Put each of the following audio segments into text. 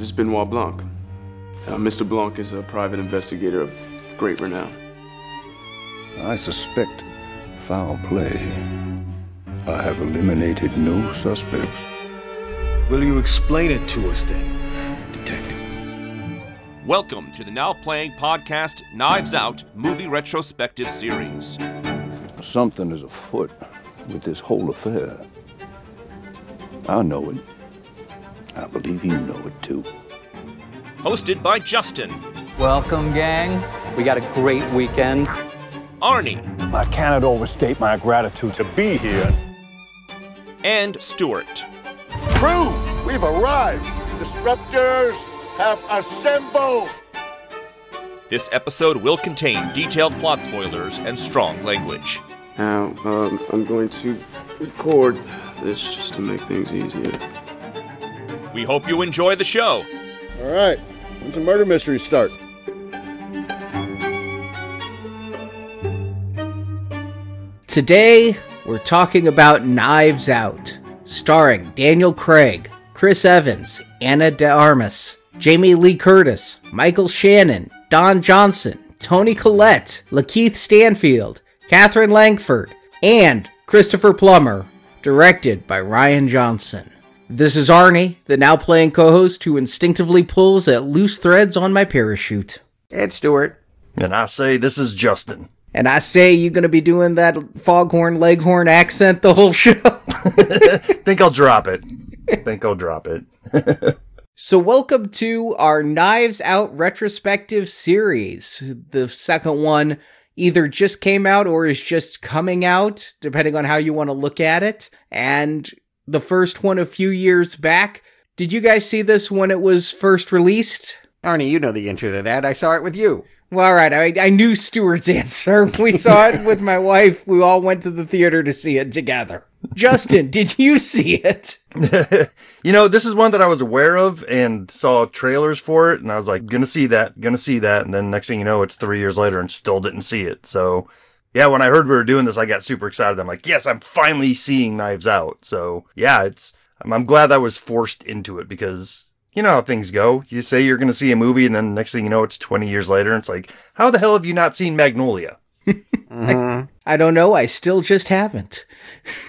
This is Benoit Blanc. Uh, Mr. Blanc is a private investigator of great renown. I suspect foul play. I have eliminated no suspects. Will you explain it to us then, Detective? Welcome to the now playing podcast Knives Out Movie Retrospective Series. Something is afoot with this whole affair. I know it. I believe you know it too. Hosted by Justin, Welcome, gang. We got a great weekend. Arnie, I cannot overstate my gratitude to be here. and Stuart. Crew, we've arrived. Disruptors have assembled. This episode will contain detailed plot spoilers and strong language. Now, um, I'm going to record this just to make things easier. We hope you enjoy the show. All right, when's the murder mystery start? Today, we're talking about Knives Out, starring Daniel Craig, Chris Evans, Ana de Armas, Jamie Lee Curtis, Michael Shannon, Don Johnson, Toni Collette, Lakeith Stanfield, Katherine Langford, and Christopher Plummer, directed by Rian Johnson. This is Arnie, the now playing co host who instinctively pulls at loose threads on my parachute. Ed Stuart. And I say this is Justin. And I say you're gonna be doing that foghorn leghorn accent the whole show. Think I'll drop it. Think I'll drop it. so welcome to our Knives Out retrospective series. The second one either just came out or is just coming out, depending on how you want to look at it. And the first one a few years back. Did you guys see this when it was first released? Arnie, you know the answer to that. I saw it with you. Well, all right. I, I knew Stuart's answer. We saw it with my wife. We all went to the theater to see it together. Justin, did you see it? you know, this is one that I was aware of and saw trailers for it, and I was like, gonna see that, gonna see that, and then next thing you know, it's three years later and still didn't see it. So, yeah, when I heard we were doing this, I got super excited. I'm like, yes, I'm finally seeing Knives Out. So, yeah, it's I'm, I'm glad I was forced into it because you know how things go. You say you're gonna see a movie, and then next thing you know, it's 20 years later, and it's like, how the hell have you not seen Magnolia? I, I don't know. I still just haven't.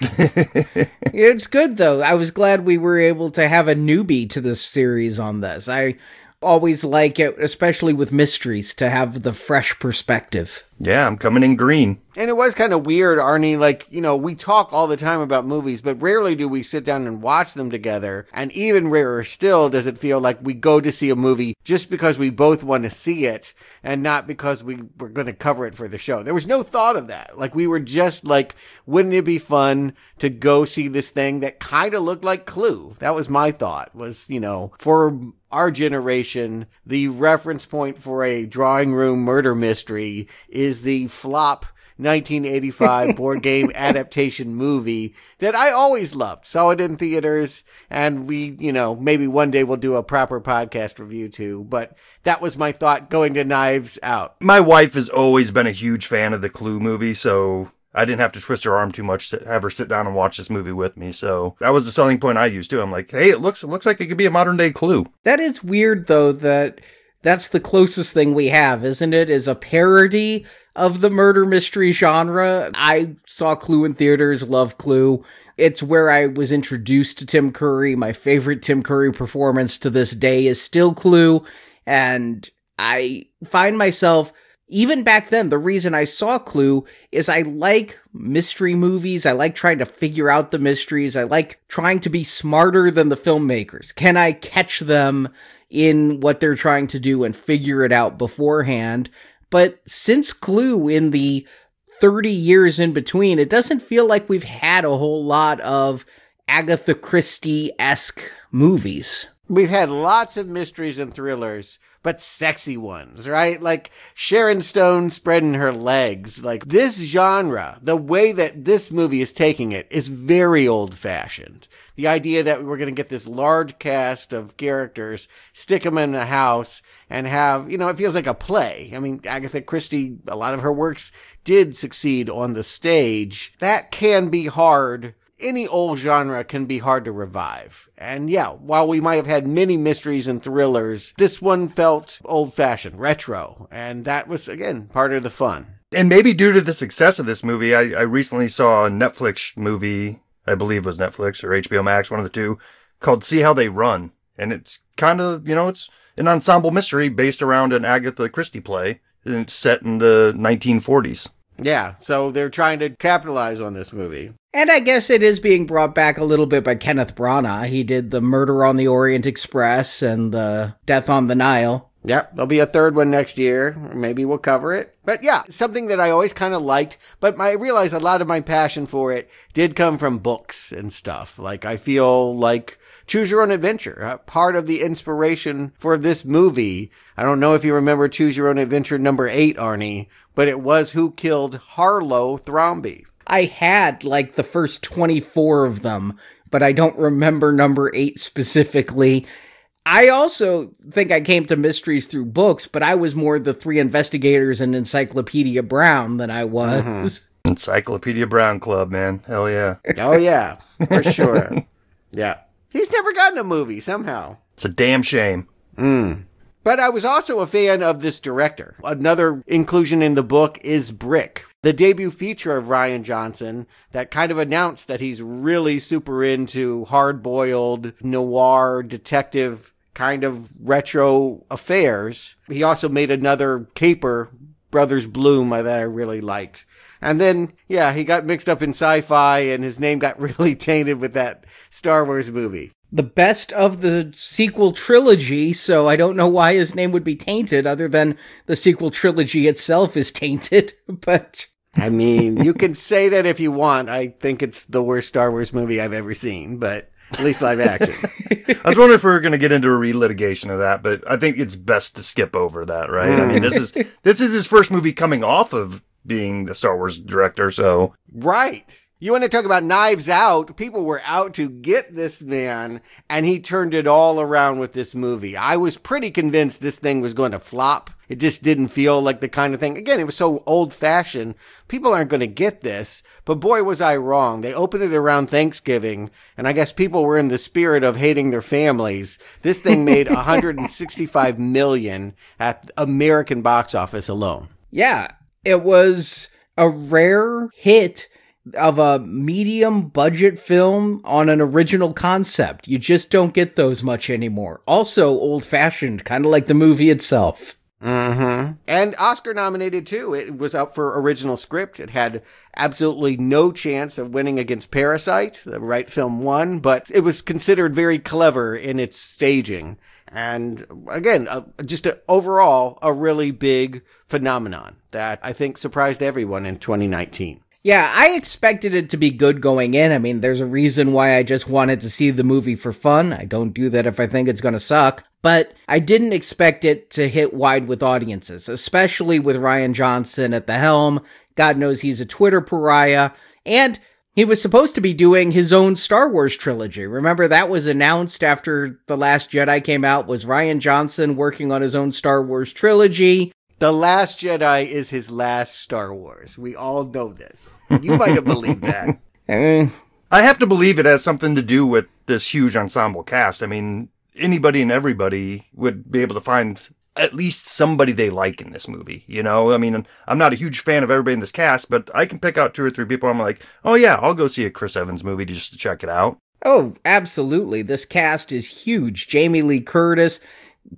it's good though. I was glad we were able to have a newbie to this series on this. I always like it, especially with mysteries, to have the fresh perspective. Yeah, I'm coming in green. And it was kind of weird, Arnie. Like, you know, we talk all the time about movies, but rarely do we sit down and watch them together. And even rarer still does it feel like we go to see a movie just because we both want to see it and not because we were going to cover it for the show. There was no thought of that. Like, we were just like, wouldn't it be fun to go see this thing that kind of looked like Clue? That was my thought, was, you know, for our generation, the reference point for a drawing room murder mystery is the flop 1985 board game adaptation movie that I always loved. Saw it in theaters, and we, you know, maybe one day we'll do a proper podcast review too. But that was my thought going to Knives Out. My wife has always been a huge fan of the Clue movie, so I didn't have to twist her arm too much to have her sit down and watch this movie with me. So that was the selling point I used too. I'm like, hey, it looks it looks like it could be a modern day Clue. That is weird though. That that's the closest thing we have, isn't it? Is a parody of the murder mystery genre. I saw Clue in theaters, love Clue. It's where I was introduced to Tim Curry. My favorite Tim Curry performance to this day is still Clue. And I find myself, even back then, the reason I saw Clue is I like mystery movies. I like trying to figure out the mysteries. I like trying to be smarter than the filmmakers. Can I catch them in what they're trying to do and figure it out beforehand? But since Clue in the 30 years in between, it doesn't feel like we've had a whole lot of Agatha Christie esque movies. We've had lots of mysteries and thrillers, but sexy ones, right? Like Sharon Stone spreading her legs. Like this genre, the way that this movie is taking it is very old fashioned. The idea that we're going to get this large cast of characters, stick them in a house, and have, you know, it feels like a play. I mean, Agatha Christie, a lot of her works did succeed on the stage. That can be hard any old genre can be hard to revive. And yeah, while we might have had many mysteries and thrillers, this one felt old fashioned, retro. And that was, again, part of the fun. And maybe due to the success of this movie, I, I recently saw a Netflix movie, I believe was Netflix or HBO Max, one of the two, called See How They Run. And it's kind of, you know, it's an ensemble mystery based around an Agatha Christie play. And it's set in the 1940s. Yeah, so they're trying to capitalize on this movie. And I guess it is being brought back a little bit by Kenneth Branagh. He did the Murder on the Orient Express and the Death on the Nile. Yep, there'll be a third one next year. Maybe we'll cover it. But yeah, something that I always kind of liked, but I realized a lot of my passion for it did come from books and stuff. Like, I feel like Choose Your Own Adventure, uh, part of the inspiration for this movie. I don't know if you remember Choose Your Own Adventure number eight, Arnie, but it was Who Killed Harlowe Thrombey. I had like the first 24 of them, but I don't remember number eight specifically. I also think I came to mysteries through books, but I was more the three investigators and Encyclopedia Brown than I was. Mm-hmm. Encyclopedia Brown Club, man. Hell yeah. oh, yeah, for sure. yeah. He's never gotten a movie somehow. It's a damn shame. Mm. But I was also a fan of this director. Another inclusion in the book is Brick, the debut feature of Rian Johnson that kind of announced that he's really super into hard boiled noir detective kind of retro affairs. He also made another caper, Brothers Bloom, that I really liked. And then, yeah, he got mixed up in sci fi and his name got really tainted with that Star Wars movie. The best of the sequel trilogy, so I don't know why his name would be tainted other than the sequel trilogy itself is tainted, but. I mean, you can say that if you want. I think it's the worst Star Wars movie I've ever seen, but at least live action. I was wondering if we were going to get into a relitigation of that, but I think it's best to skip over that, right? Mm. I mean, this is this is his first movie coming off of being the Star Wars director, so right. You want to talk about knives out? People were out to get this man, and he turned it all around with this movie. I was pretty convinced this thing was going to flop. It just didn't feel like the kind of thing. Again, it was so old fashioned. People aren't going to get this. But boy, was I wrong. They opened it around Thanksgiving, and I guess people were in the spirit of hating their families. This thing made 165 million at American box office alone. Yeah, it was a rare hit of a medium budget film on an original concept. You just don't get those much anymore. Also old fashioned, kind of like the movie itself. Mm-hmm. And Oscar nominated too. It was up for original script. It had absolutely no chance of winning against Parasite. The right film won, but it was considered very clever in its staging. And again, uh, just a, overall, a really big phenomenon that I think surprised everyone in 2019. Yeah, I expected it to be good going in. I mean, there's a reason why I just wanted to see the movie for fun. I don't do that if I think it's going to suck. But I didn't expect it to hit wide with audiences, especially with Rian Johnson at the helm. God knows he's a Twitter pariah. And he was supposed to be doing his own Star Wars trilogy. Remember that was announced after The Last Jedi came out was Rian Johnson working on his own Star Wars trilogy. The Last Jedi is his last Star Wars. We all know this. You might have believed that. Eh. I have to believe it has something to do with this huge ensemble cast. I mean, anybody and everybody would be able to find at least somebody they like in this movie. You know, I mean, I'm not a huge fan of everybody in this cast, but I can pick out two or three people. I'm like, oh yeah, I'll go see a Chris Evans movie just to check it out. Oh, absolutely. This cast is huge. Jamie Lee Curtis,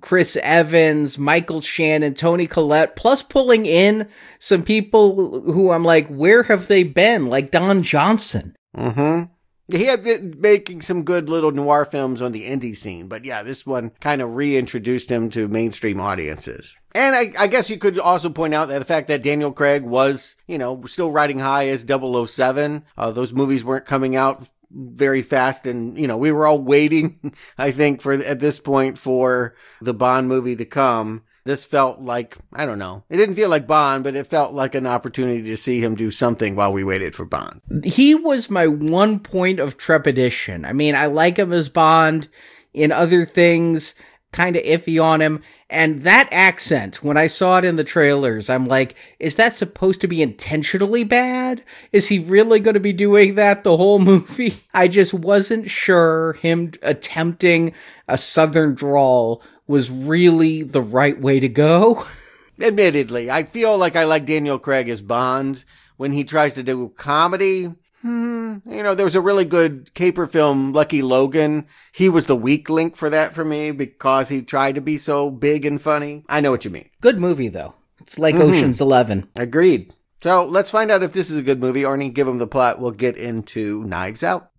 Chris Evans, Michael Shannon, Toni Collette, plus pulling in some people who I'm like, where have they been? Like Don Johnson. Mm-hmm. He had been making some good little noir films on the indie scene, but yeah, this one kind of reintroduced him to mainstream audiences. And I, I, guess you could also point out that the fact that Daniel Craig was, you know, still riding high as 007. Uh, those movies weren't coming out very fast and you know we were all waiting i think for at this point for the bond movie to come. This felt like i don't know. It didn't feel like bond but it felt like an opportunity to see him do something while we waited for bond. He was my one point of trepidation. I mean i like him as bond in other things kind of iffy on him. And that accent, when I saw it in the trailers, I'm like, is that supposed to be intentionally bad? Is he really going to be doing that the whole movie? I just wasn't sure him attempting a southern drawl was really the right way to go. Admittedly, I feel like I like Daniel Craig as Bond when he tries to do comedy. Hmm, you know, there was a really good caper film, Lucky Logan. He was the weak link for that for me because he tried to be so big and funny. I know what you mean. Good movie, though. It's like Ocean's Eleven. Agreed. So let's find out if this is a good movie. Arnie, give him the plot. We'll get into Knives Out.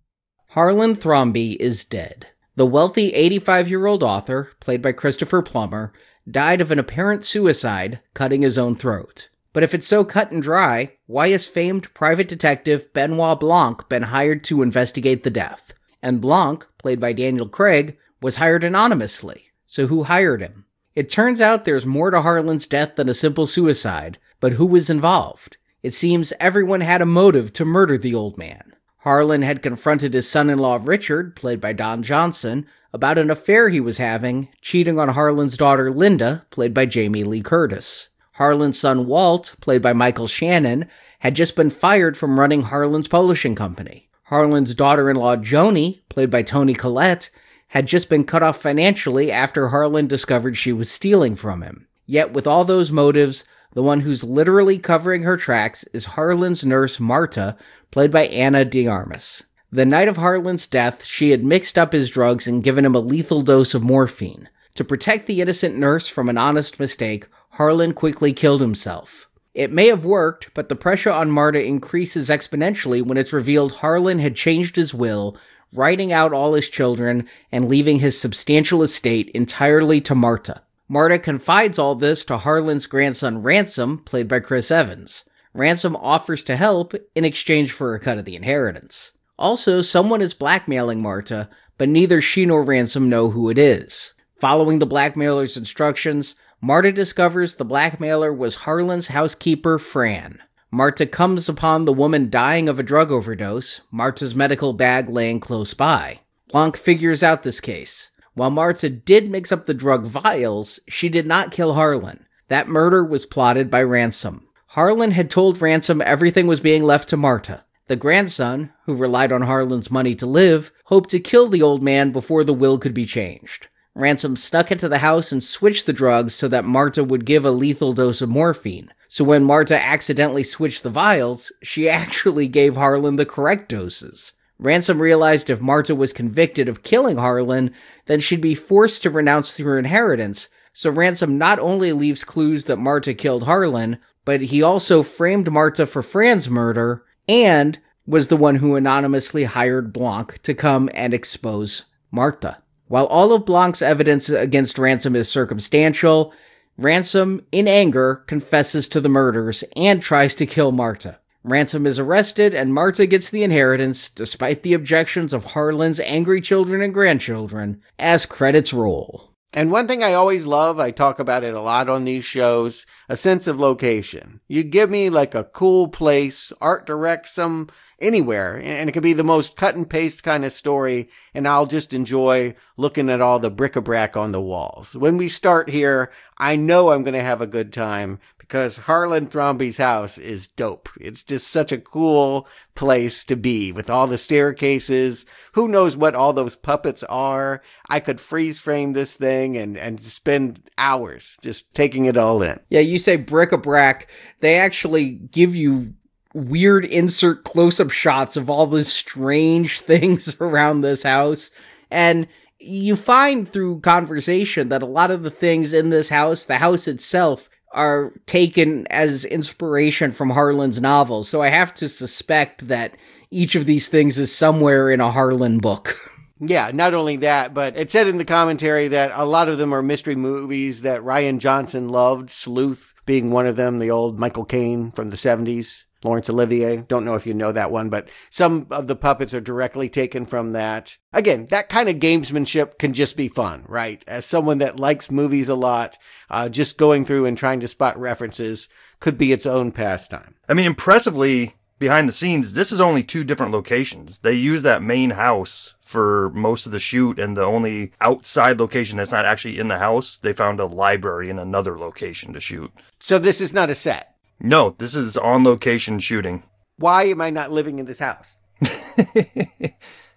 Harlan Thrombey is dead. The wealthy 85 year old author, played by Christopher Plummer, died of an apparent suicide, cutting his own throat. But if it's so cut and dry, why has famed private detective Benoit Blanc been hired to investigate the death? And Blanc, played by Daniel Craig, was hired anonymously. So who hired him? It turns out there's more to Harlan's death than a simple suicide, but who was involved? It seems everyone had a motive to murder the old man. Harlan had confronted his son in law Richard, played by Don Johnson, about an affair he was having, cheating on Harlan's daughter Linda, played by Jamie Lee Curtis. Harlan's son Walt, played by Michael Shannon, had just been fired from running Harlan's publishing company. Harlan's daughter in law Joni, played by Toni Collette, had just been cut off financially after Harlan discovered she was stealing from him. Yet, with all those motives, the one who's literally covering her tracks is Harlan's nurse Marta, played by Ana de Armas. The night of Harlan's death, she had mixed up his drugs and given him a lethal dose of morphine. To protect the innocent nurse from an honest mistake, Harlan quickly killed himself. It may have worked, but the pressure on Marta increases exponentially when it's revealed Harlan had changed his will, writing out all his children and leaving his substantial estate entirely to Marta. Marta confides all this to Harlan's grandson Ransom, played by Chris Evans. Ransom offers to help in exchange for a cut of the inheritance. Also, someone is blackmailing Marta, but neither she nor Ransom know who it is. Following the blackmailer's instructions, Marta discovers the blackmailer was Harlan's housekeeper, Fran. Marta comes upon the woman dying of a drug overdose, Marta's medical bag laying close by. Blanc figures out this case. While Marta did mix up the drug vials, she did not kill Harlan. That murder was plotted by Ransom. Harlan had told Ransom everything was being left to Marta. The grandson, who relied on Harlan's money to live, hoped to kill the old man before the will could be changed. Ransom snuck into the house and switched the drugs so that Marta would give a lethal dose of morphine. So when Marta accidentally switched the vials, she actually gave Harlan the correct doses. Ransom realized if Marta was convicted of killing Harlan, then she'd be forced to renounce her inheritance. So Ransom not only leaves clues that Marta killed Harlan, but he also framed Marta for Fran's murder and was the one who anonymously hired Blanc to come and expose Marta. While all of Blanc's evidence against Ransom is circumstantial, Ransom, in anger, confesses to the murders and tries to kill Marta. Ransom is arrested and Marta gets the inheritance despite the objections of Harlan's angry children and grandchildren as credits roll. And one thing I always love, I talk about it a lot on these shows, a sense of location. You give me like a cool place, art direct some anywhere, and it could be the most cut and paste kind of story, and I'll just enjoy looking at all the bric-a-brac on the walls. When we start here, I know I'm going to have a good time because Harlan Thrombey's house is dope. It's just such a cool place to be with all the staircases. Who knows what all those puppets are? I could freeze frame this thing and, and spend hours just taking it all in. Yeah, you say bric-a-brac. They actually give you weird insert close-up shots of all the strange things around this house. And you find through conversation that a lot of the things in this house, the house itself, are taken as inspiration from Harlan's novels. So I have to suspect that each of these things is somewhere in a Harlan book. Yeah, not only that, but it said in the commentary that a lot of them are mystery movies that Rian Johnson loved, Sleuth being one of them, the old Michael Caine from the 70s. Laurence Olivier. Don't know if you know that one, but some of the puppets are directly taken from that. Again, that kind of gamesmanship can just be fun, right? As someone that likes movies a lot, uh, just going through and trying to spot references could be its own pastime. I mean, impressively behind the scenes, this is only two different locations. They use that main house for most of the shoot, and the only outside location that's not actually in the house, they found a library in another location to shoot. So this is not a set. No, this is on location shooting. Why am I not living in this house?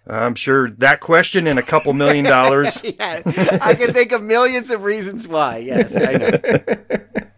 I'm sure that question and a couple million dollars. yeah, I can think of millions of reasons why. Yes, I know.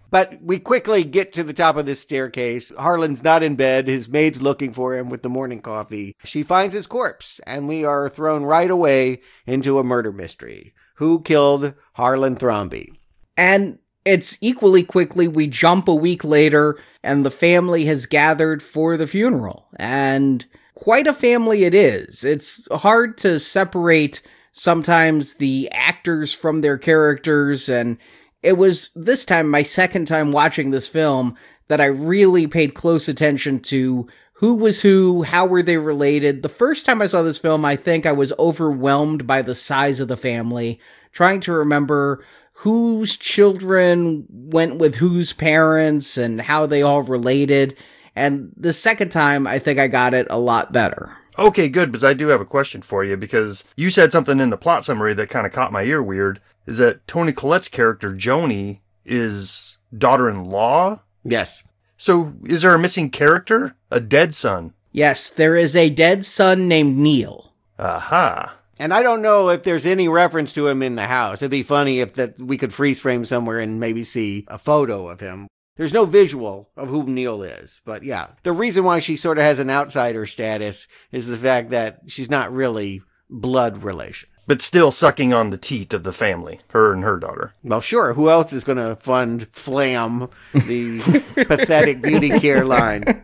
but we quickly get to the top of this staircase. Harlan's not in bed. His maid's looking for him with the morning coffee. She finds his corpse, and we are thrown right away into a murder mystery. Who killed Harlan Thrombey? And it's equally quickly we jump a week later and the family has gathered for the funeral. And quite a family it is. It's hard to separate sometimes the actors from their characters and it was this time my second time watching this film that I really paid close attention to who was who, how were they related. The first time I saw this film, I think I was overwhelmed by the size of the family, trying to remember whose children went with whose parents and how they all related. And the second time, I think I got it a lot better. Okay, good, because I do have a question for you because you said something in the plot summary that kind of caught my ear weird. Is that Toni Collette's character, Joni, is daughter in law? Yes. So is there a missing character? A dead son? Yes, there is a dead son named Neil. Aha. And I don't know if there's any reference to him in the house. It'd be funny if that we could freeze frame somewhere and maybe see a photo of him. There's no visual of who Neil is, but yeah. The reason why she sort of has an outsider status is the fact that she's not really blood relation. But still sucking on the teat of the family, her and her daughter. Well, sure. Who else is going to fund Flam, the pathetic beauty care line?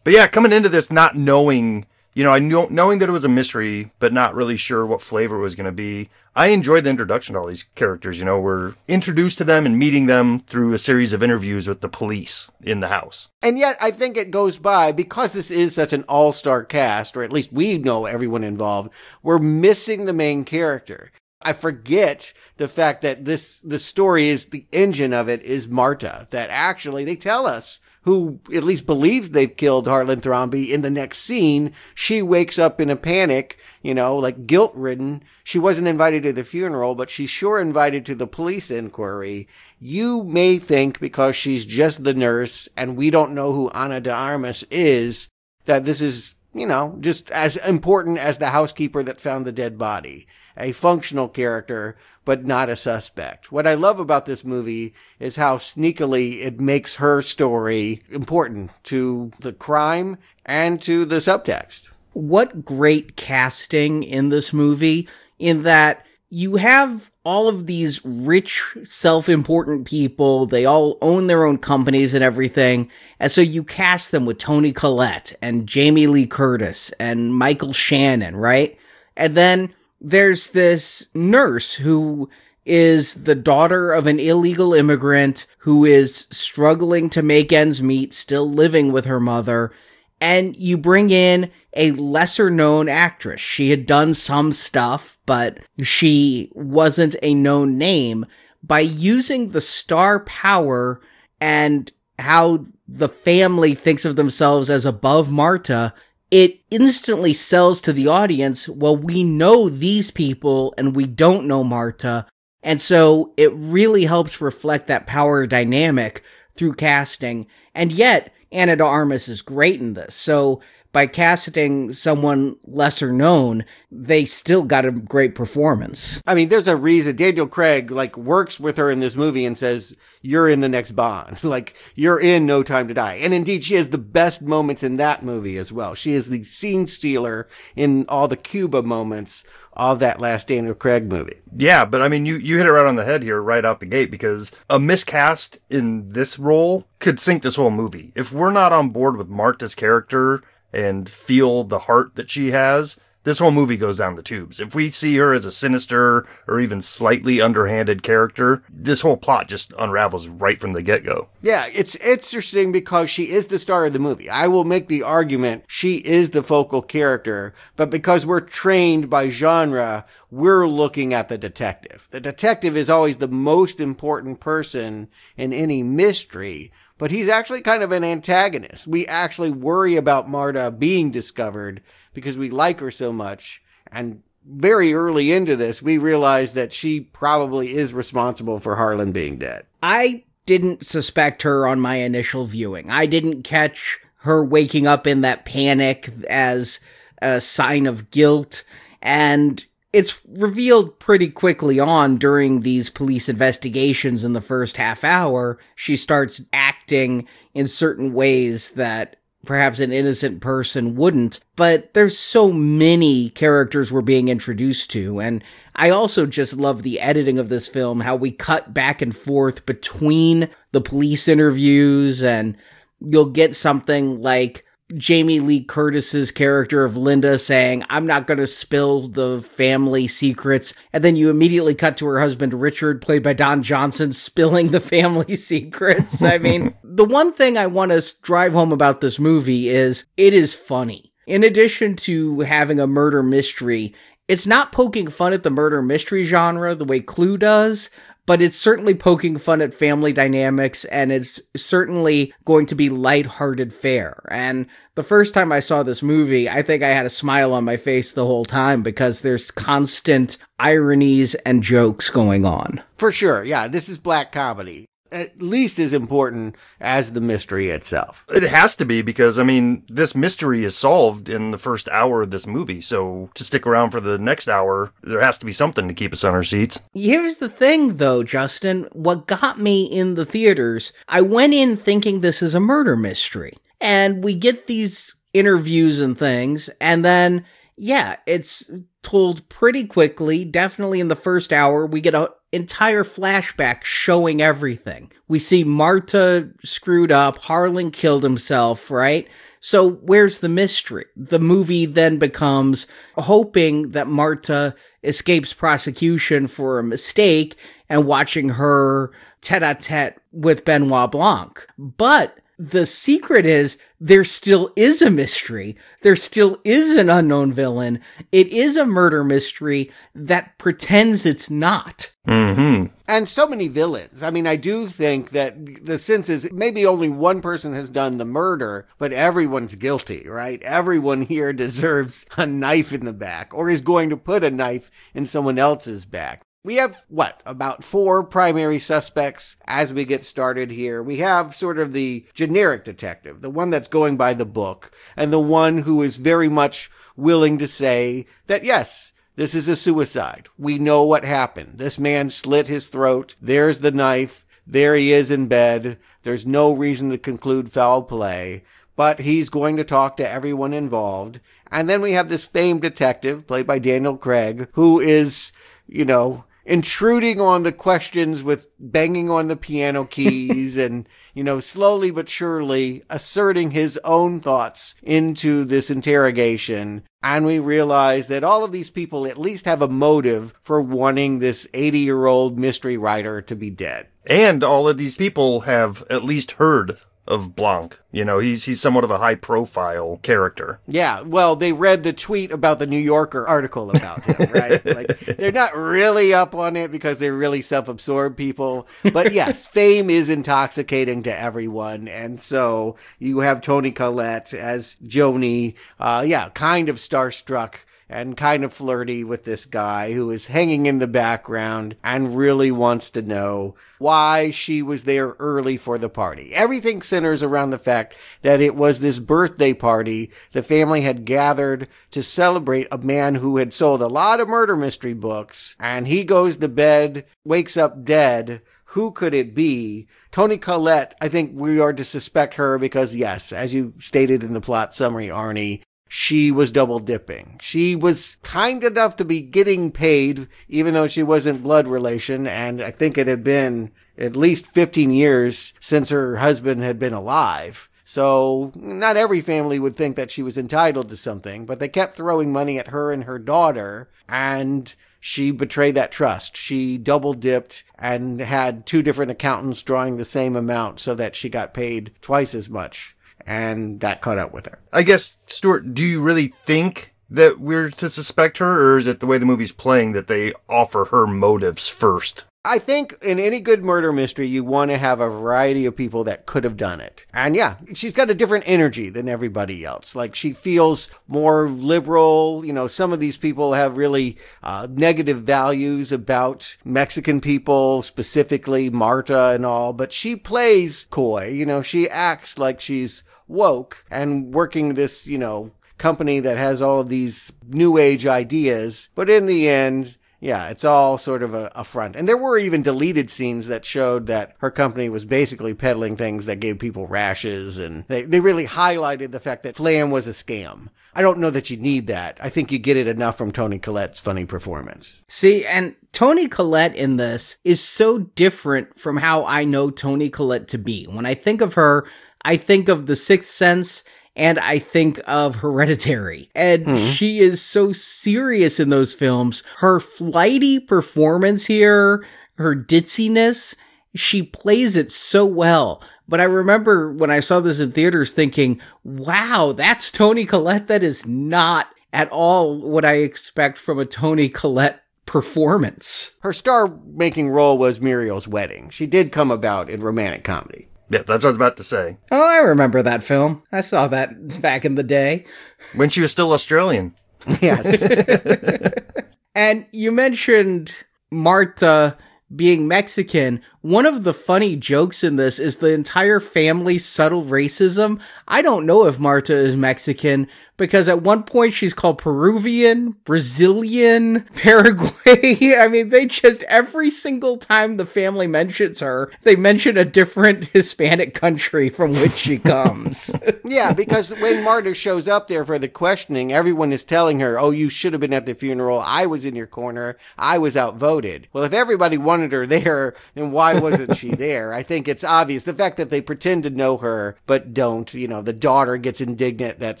But yeah, coming into this not knowing, you know, I knew knowing that it was a mystery, but not really sure what flavor it was going to be. I enjoyed the introduction to all these characters. You know, we're introduced to them and meeting them through a series of interviews with the police in the house. And yet, I think it goes by because this is such an all star cast, or at least we know everyone involved, we're missing the main character. I forget the fact that this, the story is the engine of it is Marta, that actually they tell us who at least believes they've killed Harlan Thrombey in the next scene. She wakes up in a panic, you know, like guilt ridden. She wasn't invited to the funeral, but she's sure invited to the police inquiry. You may think because she's just the nurse and we don't know who Ana de Armas is, that this is you know, just as important as the housekeeper that found the dead body. A functional character, but not a suspect. What I love about this movie is how sneakily it makes her story important to the crime and to the subtext. What great casting in this movie, in that you have all of these rich, self important people. They all own their own companies and everything. And so you cast them with Toni Collette and Jamie Lee Curtis and Michael Shannon, right? And then there's this nurse who is the daughter of an illegal immigrant who is struggling to make ends meet, still living with her mother. And you bring in a lesser known actress. She had done some stuff, but she wasn't a known name. By using the star power and how the family thinks of themselves as above Marta, it instantly sells to the audience, well, we know these people and we don't know Marta. And so it really helps reflect that power dynamic through casting. And yet, Ana de Armas is great in this. So by casting someone lesser known, they still got a great performance. I mean, there's a reason Daniel Craig like works with her in this movie and says, "You're in the next Bond. like you're in No Time to Die." And indeed, she has the best moments in that movie as well. She is the scene stealer in all the Cuba moments of that last Daniel Craig movie. Yeah, but I mean, you, you hit it right on the head here, right out the gate, because a miscast in this role could sink this whole movie. If we're not on board with Marta's character and feel the heart that she has, this whole movie goes down the tubes. If we see her as a sinister or even slightly underhanded character, this whole plot just unravels right from the get go. Yeah, it's interesting because she is the star of the movie. I will make the argument she is the focal character, but because we're trained by genre, we're looking at the detective. The detective is always the most important person in any mystery, but he's actually kind of an antagonist. We actually worry about Marta being discovered because we like her so much. And very early into this, we realize that she probably is responsible for Harlan being dead. I didn't suspect her on my initial viewing. I didn't catch her waking up in that panic as a sign of guilt. And it's revealed pretty quickly on during these police investigations in the first half hour. She starts acting in certain ways that perhaps an innocent person wouldn't. But there's so many characters we're being introduced to. And I also just love the editing of this film, how we cut back and forth between the police interviews and you'll get something like Jamie Lee Curtis's character of Linda saying, I'm not going to spill the family secrets. And then you immediately cut to her husband, Richard, played by Don Johnson, spilling the family secrets. I mean, the one thing I want to drive home about this movie is it is funny. In addition to having a murder mystery, it's not poking fun at the murder mystery genre the way Clue does, but it's certainly poking fun at family dynamics and it's certainly going to be light-hearted fare. And the first time I saw this movie, I think I had a smile on my face the whole time because there's constant ironies and jokes going on. For sure. Yeah, this is black comedy. At least as important as the mystery itself. It has to be because, I mean, this mystery is solved in the first hour of this movie. So to stick around for the next hour, there has to be something to keep us on our seats. Here's the thing, though, Justin. What got me in the theaters, I went in thinking this is a murder mystery. And we get these interviews and things, and then, yeah, it's told pretty quickly. Definitely in the first hour, we get a entire flashback showing everything. We see Marta screwed up, Harlan killed himself, right? So where's the mystery? The movie then becomes hoping that Marta escapes prosecution for a mistake and watching her tete-a-tete with Benoit Blanc. But the secret is there still is a mystery. There still is an unknown villain. It is a murder mystery that pretends it's not. Mm-hmm. And so many villains. I mean, I do think that the sense is maybe only one person has done the murder, but everyone's guilty, right? Everyone here deserves a knife in the back or is going to put a knife in someone else's back. We have what, about four primary suspects as we get started here. We have sort of the generic detective, the one that's going by the book, and the one who is very much willing to say that yes, this is a suicide. We know what happened. This man slit his throat. There's the knife. There he is in bed. There's no reason to conclude foul play. But he's going to talk to everyone involved. And then we have this famed detective, played by Daniel Craig, who is, you know, intruding on the questions with banging on the piano keys and, you know, slowly but surely asserting his own thoughts into this interrogation. And we realize that all of these people at least have a motive for wanting this 80 year old mystery writer to be dead. And all of these people have at least heard of Blanc. You know, he's he's somewhat of a high profile character. Yeah, well, they read the tweet about the New Yorker article about him, right? like they're not really up on it because they're really self-absorbed people, but yes, fame is intoxicating to everyone, and so you have Toni Collette as Joni, uh, yeah, kind of starstruck and kind of flirty with this guy who is hanging in the background and really wants to know why she was there early for the party. Everything centers around the fact that it was this birthday party the family had gathered to celebrate a man who had sold a lot of murder mystery books and he goes to bed, wakes up dead. Who could it be? Toni Collette, I think we are to suspect her because, yes, as you stated in the plot summary, Arnie, she was double dipping. She was kind enough to be getting paid, even though she wasn't blood relation. And I think it had been at least 15 years since her husband had been alive. So not every family would think that she was entitled to something, but they kept throwing money at her and her daughter. And she betrayed that trust. She double dipped and had two different accountants drawing the same amount so that she got paid twice as much and that caught up with her. I guess, Stuart, do you really think that we're to suspect her, or is it the way the movie's playing that they offer her motives first? I think in any good murder mystery, you want to have a variety of people that could have done it. And yeah, she's got a different energy than everybody else. Like she feels more liberal. You know, some of these people have really uh, negative values about Mexican people, specifically Marta and all, but she plays coy. You know, she acts like she's woke and working this, you know, company that has all of these new age ideas. But in the end, yeah, it's all sort of a, a, front. And there were even deleted scenes that showed that her company was basically peddling things that gave people rashes. And they, they really highlighted the fact that Flam was a scam. I don't know that you need that. I think you get it enough from Toni Collette's funny performance. See, and Toni Collette in this is so different from how I know Toni Collette to be. When I think of her, I think of The Sixth Sense and I think of Hereditary. And mm-hmm. she is so serious in those films. Her flighty performance here, her ditziness, she plays it so well. But I remember when I saw this in theaters thinking, wow, that's Toni Collette. That is not at all what I expect from a Toni Collette performance. Her star making role was Muriel's Wedding. She did come about in romantic comedy. Yeah, that's what I was about to say. Oh, I remember that film. I saw that back in the day. When she was still Australian. Yes. and you mentioned Marta being Mexican, one of the funny jokes in this is the entire family's subtle racism. I don't know if Marta is Mexican because at one point she's called Peruvian, Brazilian, Paraguay. I mean, they just, every single time the family mentions her, they mention a different Hispanic country from which she comes. yeah, because when Marta shows up there for the questioning, everyone is telling her, oh, you should have been at the funeral. I was in your corner. I was outvoted. Well, if everybody wanted her there, then why wasn't she there? I think it's obvious. The fact that they pretend to know her but don't, you know, the daughter gets indignant that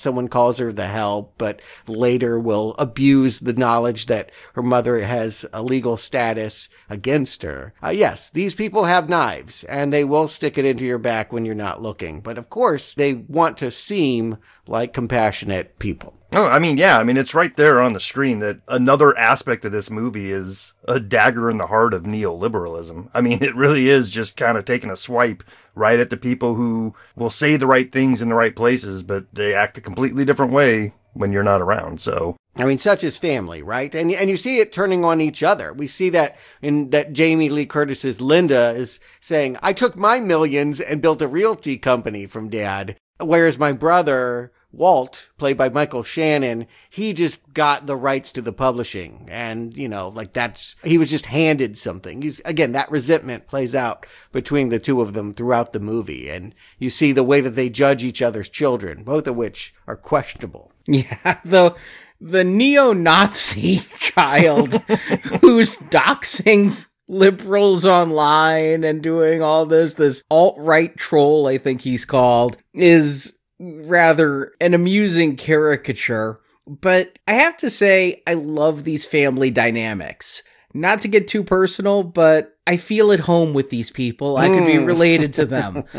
someone calls her the help, but later will abuse the knowledge that her mother has a legal status against her. Uh, yes, these people have knives and they will stick it into your back when you're not looking. But of course, they want to seem like compassionate people. Oh, I mean, yeah, I mean, it's right there on the screen that another aspect of this movie is a dagger in the heart of neoliberalism. I mean, it really is just kind of taking a swipe right at the people who will say the right things in the right places, but they act a completely different way when you're not around. So, I mean, such is family, right? And and you see it turning on each other. We see that in that Jamie Lee Curtis's Linda is saying, "I took my millions and built a realty company from dad," whereas my brother Walt, played by Michael Shannon, he just got the rights to the publishing. And, you know, like that's, he was just handed something. He's, again, that resentment plays out between the two of them throughout the movie. And you see the way that they judge each other's children, both of which are questionable. Yeah, though the neo-Nazi child who's doxing liberals online and doing all this, this alt-right troll, I think he's called, is rather an amusing caricature. But I have to say, I love these family dynamics. Not to get too personal, but I feel at home with these people. I could be hmm. related to them.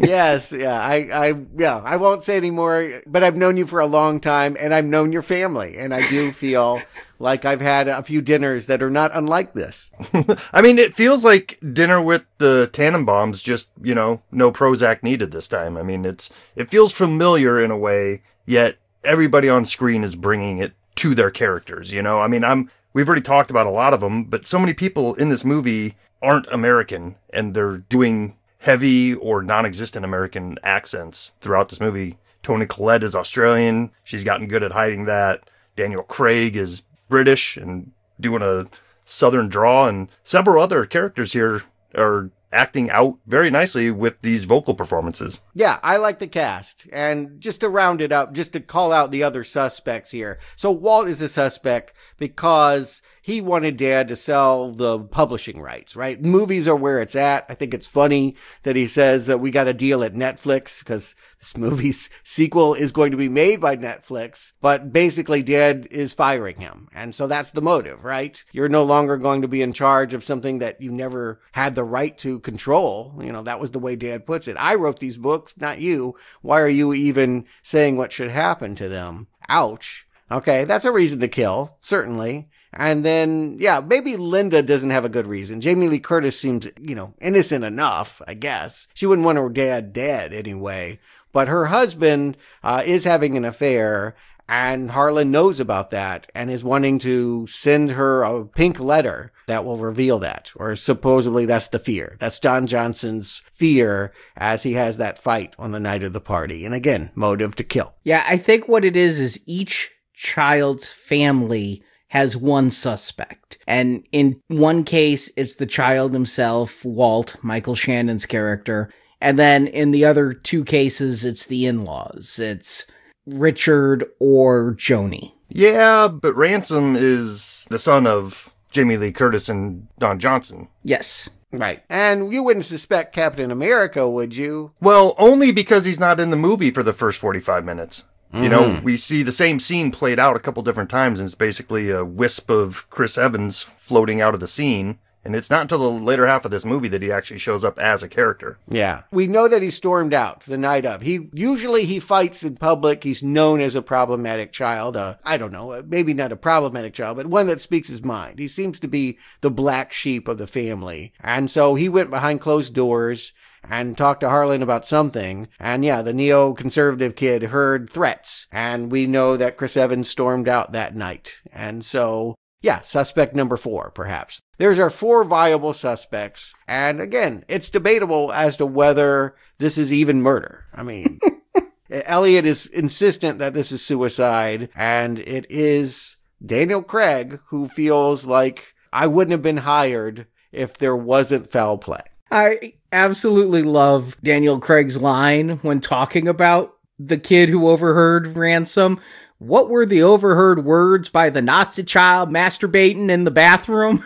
yes, yeah, I, I, yeah, I won't say anymore. But I've known you for a long time, and I've known your family, and I do feel like I've had a few dinners that are not unlike this. I mean, it feels like dinner with the Tenenbaums. Just you know, no Prozac needed this time. I mean, it's it feels familiar in a way, yet everybody on screen is bringing it to their characters. You know, I mean, I'm we've already talked about a lot of them, but so many people in this movie aren't American and they're doing heavy or non-existent American accents throughout this movie. Toni Collette is Australian. She's gotten good at hiding that. Daniel Craig is British and doing a southern draw and several other characters here are acting out very nicely with these vocal performances. Yeah, I like the cast. And just to round it up, just to call out the other suspects here. So Walt is a suspect because he wanted dad to sell the publishing rights, right? Movies are where it's at. I think it's funny that he says that we got a deal at Netflix because this movie's sequel is going to be made by Netflix, but basically dad is firing him. And so that's the motive, right? You're no longer going to be in charge of something that you never had the right to control. You know, that was the way dad puts it. I wrote these books, not you. Why are you even saying what should happen to them? Ouch. Okay, that's a reason to kill, certainly. And then, yeah, maybe Linda doesn't have a good reason. Jamie Lee Curtis seems, you know, innocent enough, I guess. She wouldn't want her dad dead anyway. But her husband uh, is having an affair, and Harlan knows about that and is wanting to send her a pink letter that will reveal that. Or supposedly that's the fear. That's Don Johnson's fear as he has that fight on the night of the party. And again, motive to kill. Yeah, I think what it is is each child's family has one suspect. And in one case, it's the child himself, Walt, Michael Shannon's character. And then in the other two cases, it's the in laws. It's Richard or Joni. Yeah, but Ransom is the son of Jamie Lee Curtis and Don Johnson. Yes. Right. And you wouldn't suspect Captain America, would you? Well, only because he's not in the movie for the first 45 minutes. You know, Mhm. we see the same scene played out a couple different times, and it's basically a wisp of Chris Evans floating out of the scene. And it's not until the later half of this movie that he actually shows up as a character. Yeah. We know that he stormed out the night of. He usually he fights in public. He's known as a problematic child. Uh, I don't know, uh, maybe not a problematic child, but one that speaks his mind. He seems to be the black sheep of the family. And so he went behind closed doors and talked to Harlan about something. And yeah, the neoconservative kid heard threats. And we know that Chris Evans stormed out that night. And so yeah, suspect number four, perhaps. There's our four viable suspects. And again, it's debatable as to whether this is even murder. I mean, Elliot is insistent that this is suicide, and it is Daniel Craig who feels like I wouldn't have been hired if there wasn't foul play. I absolutely love Daniel Craig's line when talking about the kid who overheard ransom. What were the overheard words by the Nazi child masturbating in the bathroom?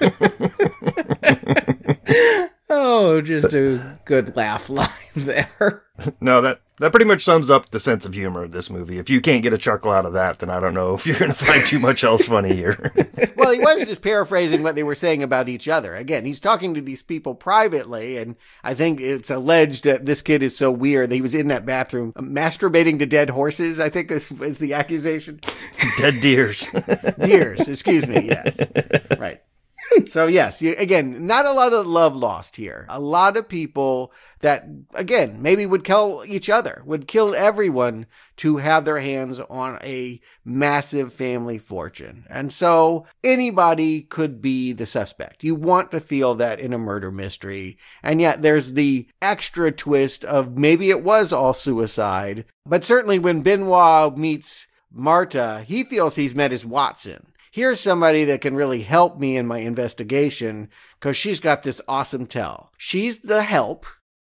oh, just a good laugh line there. No, that that pretty much sums up the sense of humor of this movie. If you can't get a chuckle out of that, then I don't know if you're going to find too much else funny here. well, he was just paraphrasing what they were saying about each other. Again, he's talking to these people privately, and I think it's alleged that this kid is so weird that he was in that bathroom uh, masturbating to dead horses. I think is, is the accusation. Dead deers. Deers, excuse me. Yes, right. So yes, you, again, not a lot of love lost here. A lot of people that again maybe would kill each other, would kill everyone to have their hands on a massive family fortune. And so anybody could be the suspect. You want to feel that in a murder mystery. And yet there's the extra twist of maybe it was all suicide. But certainly when Benoit meets Marta, he feels he's met his Watson here's somebody that can really help me in my investigation because she's got this awesome tell. She's the help,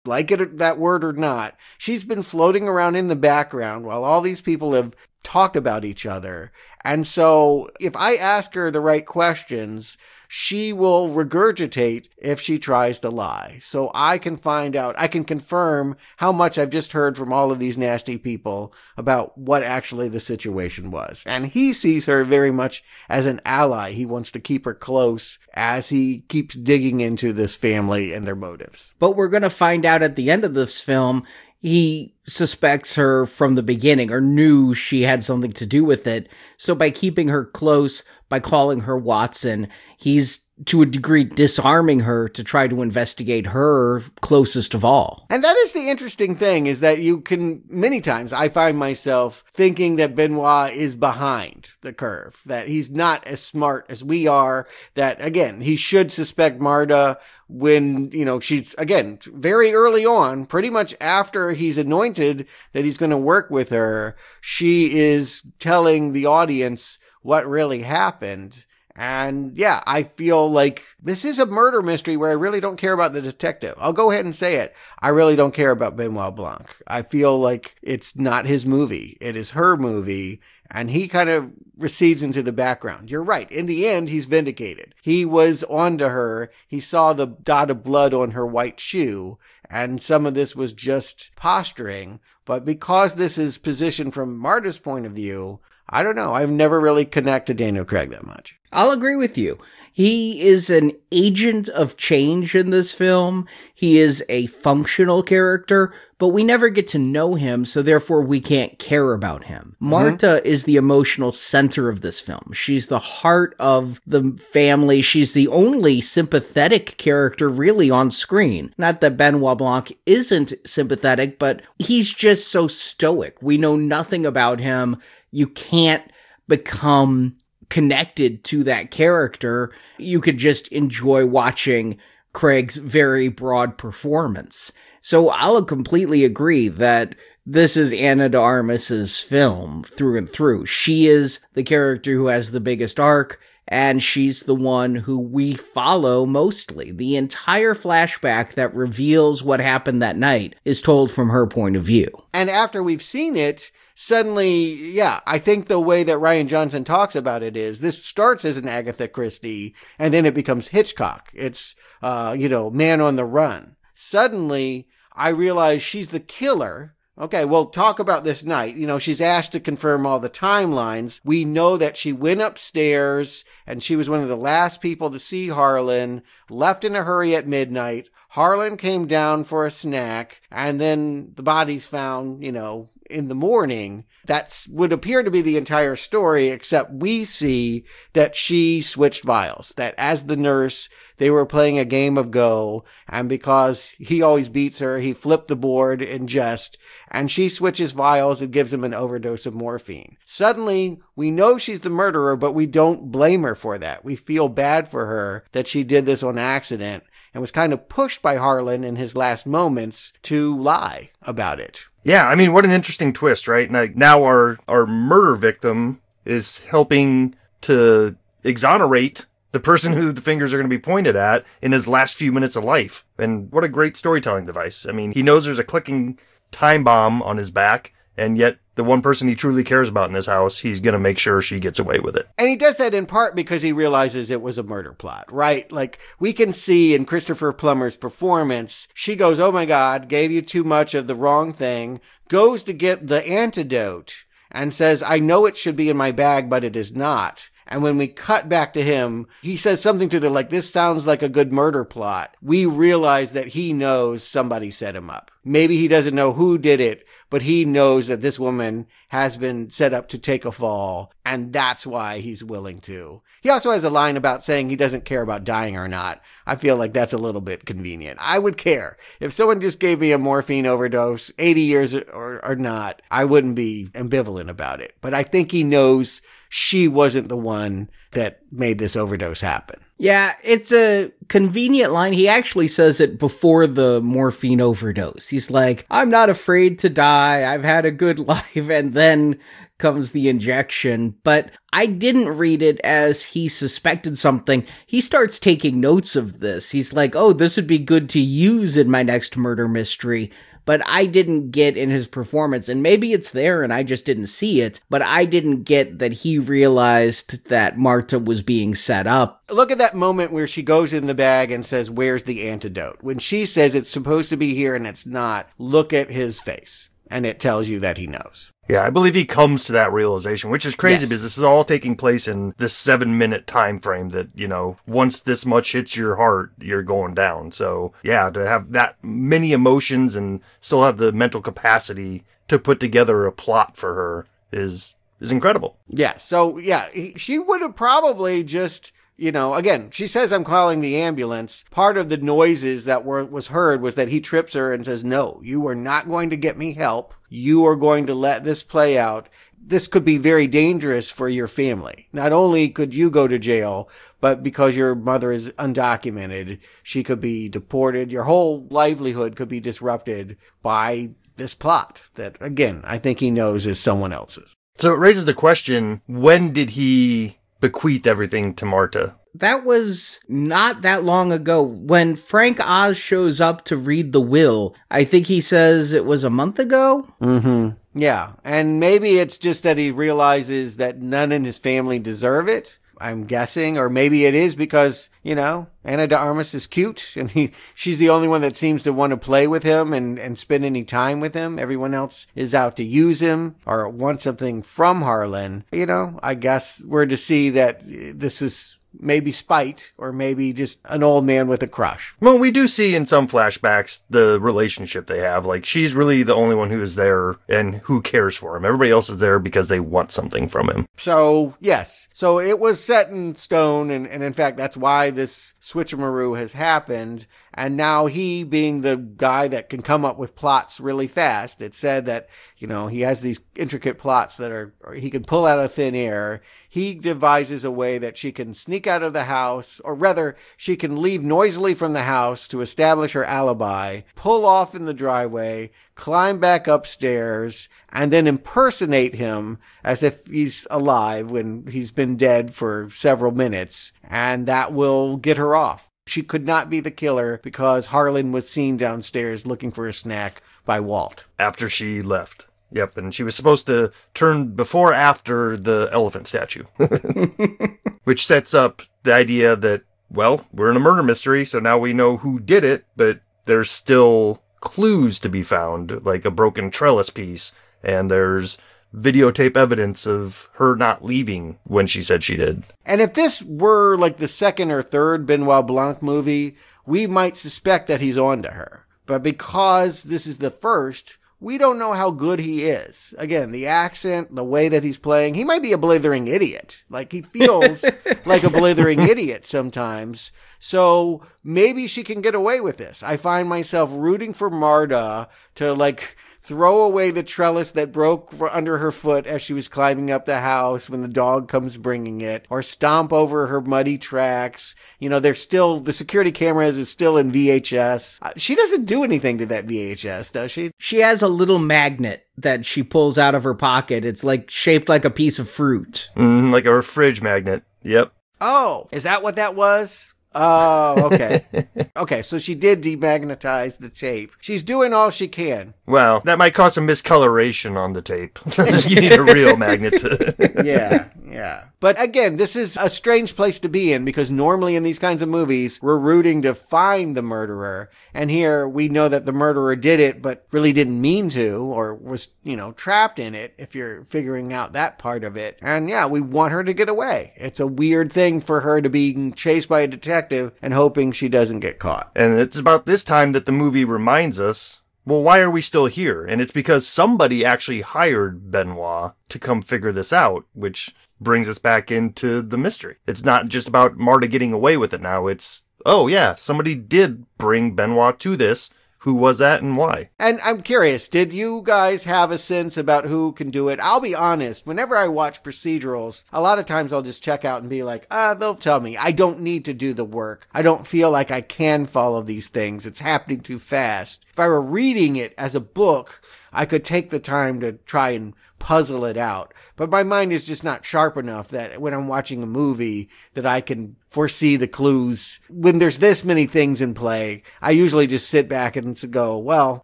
like it that word or not. She's been floating around in the background while all these people have talked about each other. And so if I ask her the right questions, she will regurgitate if she tries to lie. So I can find out, I can confirm how much I've just heard from all of these nasty people about what actually the situation was. And he sees her very much as an ally. He wants to keep her close as he keeps digging into this family and their motives. But we're going to find out at the end of this film he suspects her from the beginning or knew she had something to do with it. So by keeping her close, by calling her Watson, he's to a degree disarming her to try to investigate her closest of all. And that is the interesting thing is that you can many times I find myself thinking that Benoit is behind the curve, that he's not as smart as we are, that again, he should suspect Marta when, you know, she's again, very early on, pretty much after he's anointed that he's going to work with her, she is telling the audience what really happened. And yeah, I feel like this is a murder mystery where I really don't care about the detective. I'll go ahead and say it. I really don't care about Benoit Blanc. I feel like it's not his movie. It is her movie. And he kind of recedes into the background. You're right. In the end, he's vindicated. He was onto her. He saw the dot of blood on her white shoe. And some of this was just posturing. But because this is positioned from Marta's point of view, I don't know. I've never really connected Daniel Craig that much. I'll agree with you. He is an agent of change in this film. He is a functional character, but we never get to know him, so therefore we can't care about him. Mm-hmm. Marta is the emotional center of this film. She's the heart of the family. She's the only sympathetic character really on screen. Not that Benoit Blanc isn't sympathetic, but he's just so stoic. We know nothing about him. You can't become connected to that character, you could just enjoy watching Craig's very broad performance. So I'll completely agree that this is Ana de Armas's film through and through. She is the character who has the biggest arc, and she's the one who we follow mostly. The entire flashback that reveals what happened that night is told from her point of view. And after we've seen it, suddenly, yeah, I think the way that Rian Johnson talks about it is this starts as an Agatha Christie and then it becomes Hitchcock. It's, uh, you know, man on the run. Suddenly, I realize she's the killer. Okay, well, talk about this night. You know, she's asked to confirm all the timelines. We know that she went upstairs and she was one of the last people to see Harlan, left in a hurry at midnight. Harlan came down for a snack and then the body's found, you know, in the morning. That would appear to be the entire story, except we see that she switched vials. That as the nurse, they were playing a game of Go, and because he always beats her, he flipped the board in jest, and she switches vials and gives him an overdose of morphine. Suddenly, we know she's the murderer, but we don't blame her for that. We feel bad for her that she did this on accident and was kind of pushed by Harlan in his last moments to lie about it. Yeah, I mean, what an interesting twist, right? Like now our our murder victim is helping to exonerate the person who the fingers are going to be pointed at in his last few minutes of life. And what a great storytelling device. I mean, he knows there's a clicking time bomb on his back, and yet the one person he truly cares about in his house, he's going to make sure she gets away with it. And he does that in part because he realizes it was a murder plot, right? Like we can see in Christopher Plummer's performance, she goes, Oh my God, gave you too much of the wrong thing, goes to get the antidote and says, I know it should be in my bag, but it is not. And when we cut back to him, he says something to the like, this sounds like a good murder plot. We realize that he knows somebody set him up. Maybe he doesn't know who did it, but he knows that this woman has been set up to take a fall, and that's why he's willing to. He also has a line about saying he doesn't care about dying or not. I feel like that's a little bit convenient. I would care. If someone just gave me a morphine overdose, 80 years or, or not, I wouldn't be ambivalent about it. But I think he knows she wasn't the one that made this overdose happen. Yeah, it's a convenient line. He actually says it before the morphine overdose. He's like, I'm not afraid to die. I've had a good life. And then comes the injection. But I didn't read it as he suspected something. He starts taking notes of this. He's like, oh, this would be good to use in my next murder mystery but I didn't get in his performance, and maybe it's there and I just didn't see it, but I didn't get that he realized that Marta was being set up. Look at that moment where she goes in the bag and says, Where's the antidote? When she says it's supposed to be here and it's not, look at his face. And it tells you that he knows. Yeah, I believe he comes to that realization, which is crazy Yes. because this is all taking place in this seven minute time frame that, you know, once this much hits your heart, you're going down. So yeah, to have that many emotions and still have the mental capacity to put together a plot for her is is incredible. Yeah. So yeah, he, she would have probably just, you know, again, she says I'm calling the ambulance. Part of the noises that were was heard was that he trips her and says, "No, you are not going to get me help. You are going to let this play out." This could be very dangerous for your family. Not only could you go to jail, but because your mother is undocumented, she could be deported. Your whole livelihood could be disrupted by this plot that, again, I think he knows is someone else's. So it raises the question, when did he bequeath everything to Marta? That was not that long ago. When Frank Oz shows up to read the will, I think he says it was a month ago. Mm-hmm. Yeah, and maybe it's just that he realizes that none in his family deserve it. I'm guessing, or maybe it is because you know Ana de Armas is cute, and he she's the only one that seems to want to play with him and and spend any time with him. Everyone else is out to use him or want something from Harlan. You know, I guess we're to see that this is maybe spite or maybe just an old man with a crush. Well, we do see in some flashbacks the relationship they have. Like she's really the only one who is there and who cares for him. Everybody else is there because they want something from him. So, yes. So it was set in stone, and, and in fact, that's why this switcheroo has happened. And now he, being the guy that can come up with plots really fast, it said that, you know, he has these intricate plots that are, he can pull out of thin air. He devises a way that she can sneak out of the house, or rather, she can leave noisily from the house to establish her alibi, pull off in the driveway, climb back upstairs, and then impersonate him as if he's alive when he's been dead for several minutes, and that will get her off. She could not be the killer because Harlan was seen downstairs looking for a snack by Walt. After she left. Yep, and she was supposed to turn before after the elephant statue. Which sets up the idea that, well, we're in a murder mystery, so now we know who did it, but there's still clues to be found, like a broken trellis piece, and there's videotape evidence of her not leaving when she said she did. And if this were like the second or third Benoit Blanc movie, we might suspect that he's on to her. But because this is the first, we don't know how good he is. Again, the accent, the way that he's playing, he might be a blithering idiot. Like he feels like a blithering idiot sometimes. So maybe she can get away with this. I find myself rooting for Marta to like throw away the trellis that broke under her foot as she was climbing up the house when the dog comes bringing it, or stomp over her muddy tracks. You know, they're still, the security cameras is still in VHS. Uh, She doesn't do anything to that VHS, does she? She has a little magnet that she pulls out of her pocket. It's like shaped like a piece of fruit. Mm, like a fridge magnet. Yep. Oh, is that what that was? Oh, okay. okay, so she did demagnetize the tape. She's doing all she can. Well, that might cause some miscoloration on the tape. you need a real magnet to. yeah, yeah. But again, this is a strange place to be in because normally in these kinds of movies, we're rooting to find the murderer. And here we know that the murderer did it, but really didn't mean to or was, you know, trapped in it if you're figuring out that part of it. And yeah, we want her to get away. It's a weird thing for her to be chased by a detective and hoping she doesn't get caught. And it's about this time that the movie reminds us, well, why are we still here? And it's because somebody actually hired Benoit to come figure this out, which brings us back into the mystery. It's not just about Marta getting away with it now. It's, oh yeah, somebody did bring Benoit to this. Who was that and why? And I'm curious, did you guys have a sense about who can do it? I'll be honest, whenever I watch procedurals, a lot of times I'll just check out and be like, ah, they'll tell me. I don't need to do the work. I don't feel like I can follow these things. It's happening too fast. If I were reading it as a book, I could take the time to try and puzzle it out. But my mind is just not sharp enough that when I'm watching a movie that I can foresee the clues. When there's this many things in play, I usually just sit back and go, well,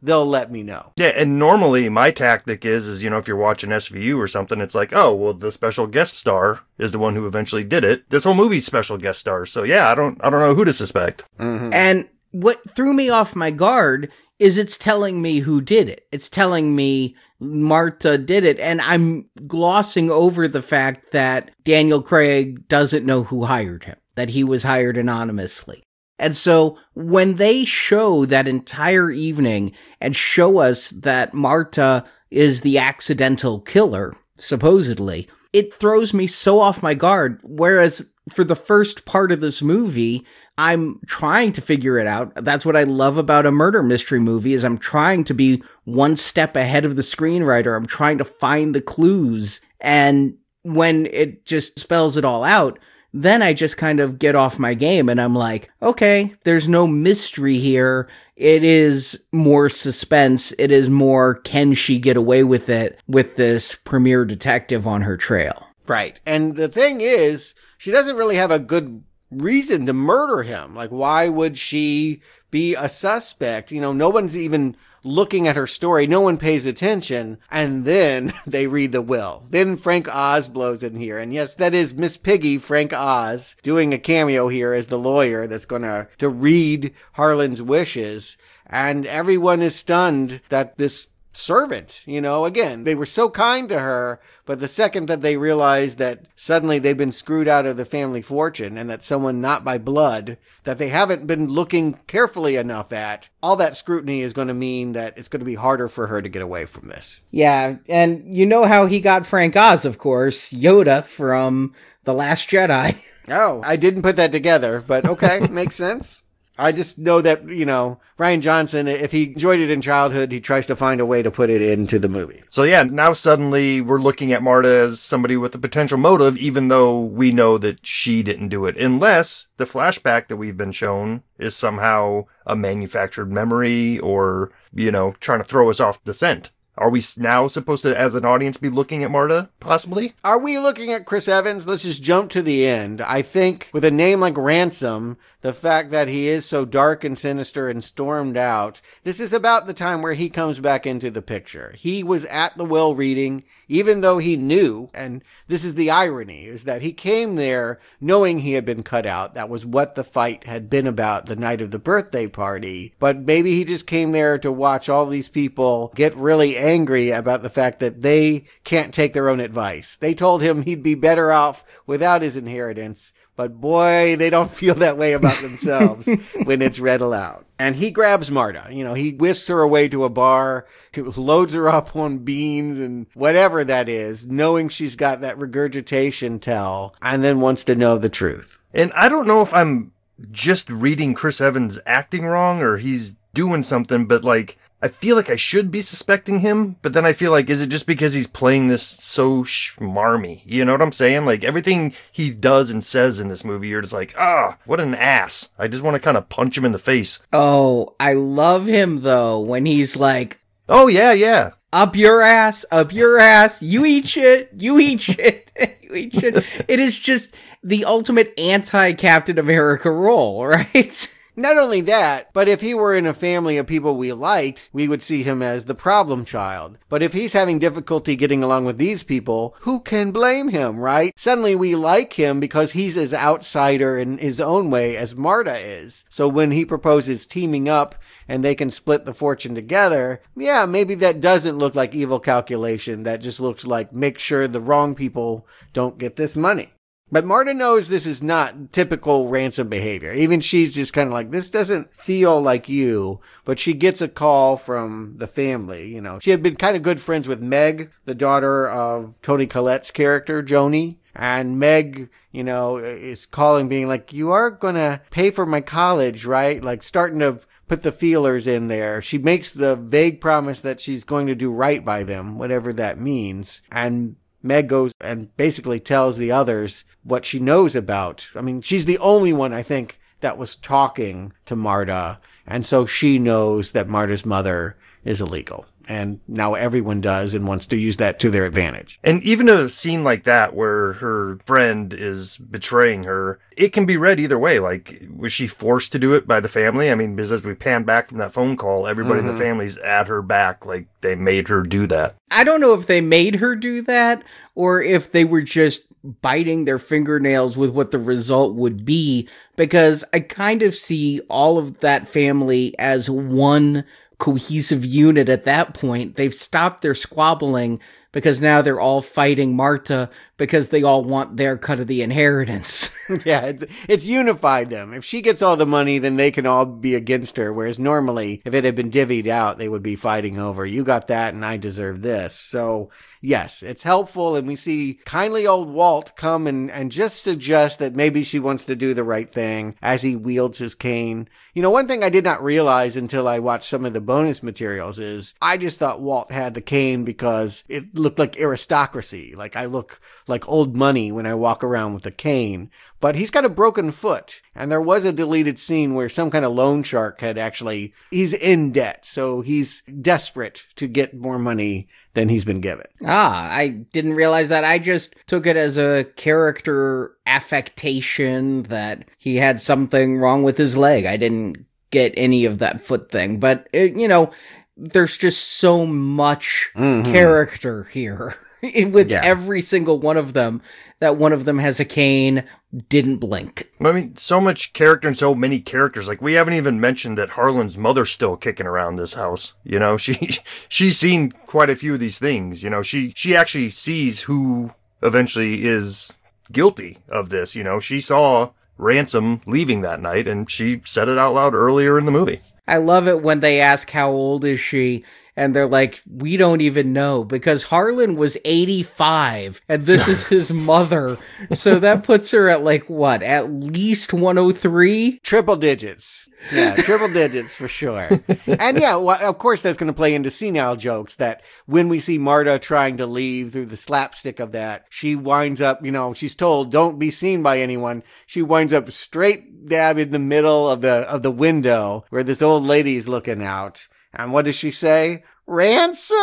they'll let me know. Yeah, and normally my tactic is, is you know, if you're watching SVU or something, it's like, oh, well, the special guest star is the one who eventually did it. This whole movie's special guest star, so yeah, I don't, I don't know who to suspect. Mm-hmm. And what threw me off my guard is it's telling me who did it. It's telling me Marta did it. And I'm glossing over the fact that Daniel Craig doesn't know who hired him, that he was hired anonymously. And so when they show that entire evening and show us that Marta is the accidental killer, supposedly, it throws me so off my guard. Whereas for the first part of this movie, I'm trying to figure it out. That's what I love about a murder mystery movie is I'm trying to be one step ahead of the screenwriter. I'm trying to find the clues. And when it just spells it all out, then I just kind of get off my game and I'm like, okay, there's no mystery here. It is more suspense. It is more, can she get away with it with this premier detective on her trail? Right. And the thing is, she doesn't really have a good reason to murder him. Like, why would she be a suspect? You know, no one's even looking at her story. No one pays attention. And then they read the will. Then Frank Oz blows in here. And yes, that is Miss Piggy, Frank Oz, doing a cameo here as the lawyer that's going to, to read Harlan's wishes. And everyone is stunned that this servant, you know, again, they were so kind to her, but the second that they realize that suddenly they've been screwed out of the family fortune and that someone not by blood that they haven't been looking carefully enough at, all that scrutiny is going to mean that it's going to be harder for her to get away from this. Yeah, and you know how he got Frank Oz, of course, Yoda from The Last Jedi. Oh, I didn't put that together, but okay, makes sense. I just know that, you know, Rian Johnson, if he enjoyed it in childhood, he tries to find a way to put it into the movie. So yeah, now suddenly we're looking at Marta as somebody with a potential motive, even though we know that she didn't do it. Unless the flashback that we've been shown is somehow a manufactured memory or, you know, trying to throw us off the scent. Are we now supposed to, as an audience, be looking at Marta, possibly? Are we looking at Chris Evans? Let's just jump to the end. I think with a name like Ransom, the fact that he is so dark and sinister and stormed out, this is about the time where he comes back into the picture. He was at the will reading, even though he knew, and this is the irony, is that he came there knowing he had been cut out. That was what the fight had been about the night of the birthday party. But maybe he just came there to watch all these people get really angry about the fact that they can't take their own advice. They told him he'd be better off without his inheritance, but boy, they don't feel that way about themselves when it's read aloud. And he grabs Marta. You know, he whisks her away to a bar, loads her up on beans and whatever that is, knowing she's got that regurgitation tell, and then wants to know the truth. And I don't know if I'm just reading Chris Evans acting wrong or he's doing something, but like, I feel like I should be suspecting him, but then I feel like, is it just because he's playing this so schmarmy? You know what I'm saying? Like everything he does and says in this movie, you're just like, ah, what an ass. I just want to kind of punch him in the face. Oh, I love him though when he's like, oh, yeah, yeah. Up your ass, up your ass, you eat shit, you eat shit, you eat shit. it is just the ultimate anti Captain America role, right? Not only that, but if he were in a family of people we liked, we would see him as the problem child. But if he's having difficulty getting along with these people, who can blame him, right? Suddenly we like him because he's as outsider in his own way as Marta is. So when he proposes teaming up and they can split the fortune together, yeah, maybe that doesn't look like evil calculation. That just looks like make sure the wrong people don't get this money. But Marta knows this is not typical ransom behavior. Even she's just kind of like, this doesn't feel like you. But she gets a call from the family. You know, she had been kind of good friends with Meg, the daughter of Toni Collette's character, Joni. And Meg, you know, is calling being like, you are going to pay for my college, right? Like starting to put the feelers in there. She makes the vague promise that she's going to do right by them, whatever that means. And Meg goes and basically tells the others what she knows about. I mean, she's the only one, I think, that was talking to Marta. And so she knows that Marta's mother is illegal. And now everyone does and wants to use that to their advantage. And even a scene like that where her friend is betraying her, it can be read either way. Like, was she forced to do it by the family? I mean, because as we pan back from that phone call, everybody in the mm-hmm. family's at her back. Like, they made her do that. I don't know if they made her do that or if they were just biting their fingernails with what the result would be because I kind of see all of that family as one cohesive unit at that point. They've stopped their squabbling because now they're all fighting Marta because they all want their cut of the inheritance. yeah, it's, it's unified them. If she gets all the money, then they can all be against her. Whereas normally, if it had been divvied out, they would be fighting over, you got that and I deserve this. So, yes, it's helpful. And we see kindly old Walt come and, and just suggest that maybe she wants to do the right thing as he wields his cane. You know, one thing I did not realize until I watched some of the bonus materials is I just thought Walt had the cane because it looked like aristocracy. Like I look old money when I walk around with a cane. But he's got a broken foot. And there was a deleted scene where some kind of loan shark had actually, he's in debt. So he's desperate to get more money than he's been given. ah, I didn't realize that. I just took it as a character affectation that he had something wrong with his leg. I didn't get any of that foot thing. But, it, you know, there's just so much Mhm. character here with Yeah. every single one of them. That one of them has a cane, didn't blink. I mean, so much character and so many characters. Like we haven't even mentioned that Harlan's mother's still kicking around this house. You know, she she's seen quite a few of these things. You know, she she actually sees who eventually is guilty of this. You know, she saw Ransom leaving that night, and she said it out loud earlier in the movie. I love it when they ask how old is she and they're like we don't even know because Harlan was 85 and this is his mother. So that puts her at like what? At least 103? Triple digits. Yeah, triple digits for sure. And yeah, well, of course, that's going to play into senile jokes that when we see Marta trying to leave through the slapstick of that, she winds up, you know, she's told, don't be seen by anyone. She winds up straight dab in the middle of the, of the window where this old lady's looking out. And what does she say? Ransom?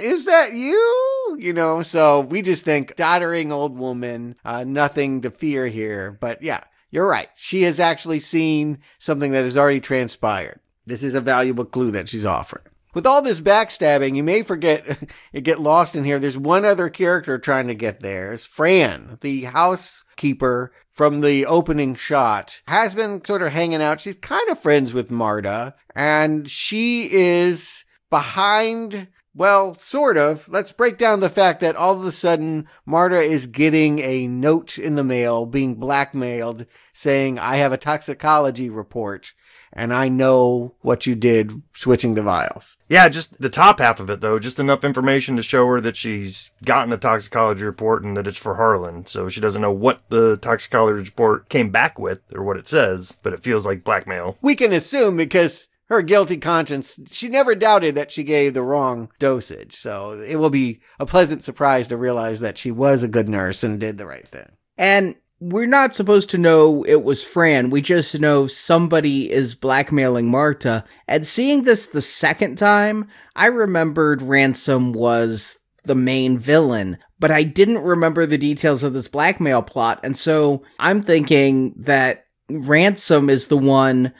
Is that you? You know, so we just think doddering old woman, uh, nothing to fear here. But yeah, you're right. She has actually seen something that has already transpired. This is a valuable clue that she's offering. With all this backstabbing, you may forget, it get lost in here. There's one other character trying to get there. It's Fran, the housekeeper from the opening shot, has been sort of hanging out. She's kind of friends with Marta, and she is behind well, sort of. Let's break down the fact that all of a sudden Marta is getting a note in the mail, being blackmailed, saying, I have a toxicology report and I know what you did switching to vials. Yeah, just the top half of it though, just enough information to show her that she's gotten a toxicology report and that it's for Harlan. So she doesn't know what the toxicology report came back with or what it says, but it feels like blackmail. We can assume because her guilty conscience, she never doubted that she gave the wrong dosage. So it will be a pleasant surprise to realize that she was a good nurse and did the right thing. And we're not supposed to know it was Fran. We just know somebody is blackmailing Marta. And seeing this the second time, I remembered Ransom was the main villain, but I didn't remember the details of this blackmail plot. And so I'm thinking that Ransom is the one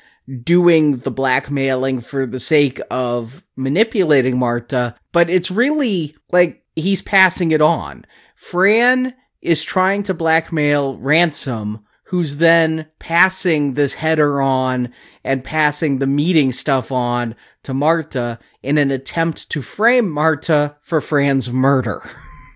doing the blackmailing for the sake of manipulating Marta, but it's really like he's passing it on. Fran is trying to blackmail Ransom, who's then passing this header on and passing the meeting stuff on to Marta in an attempt to frame Marta for Fran's murder.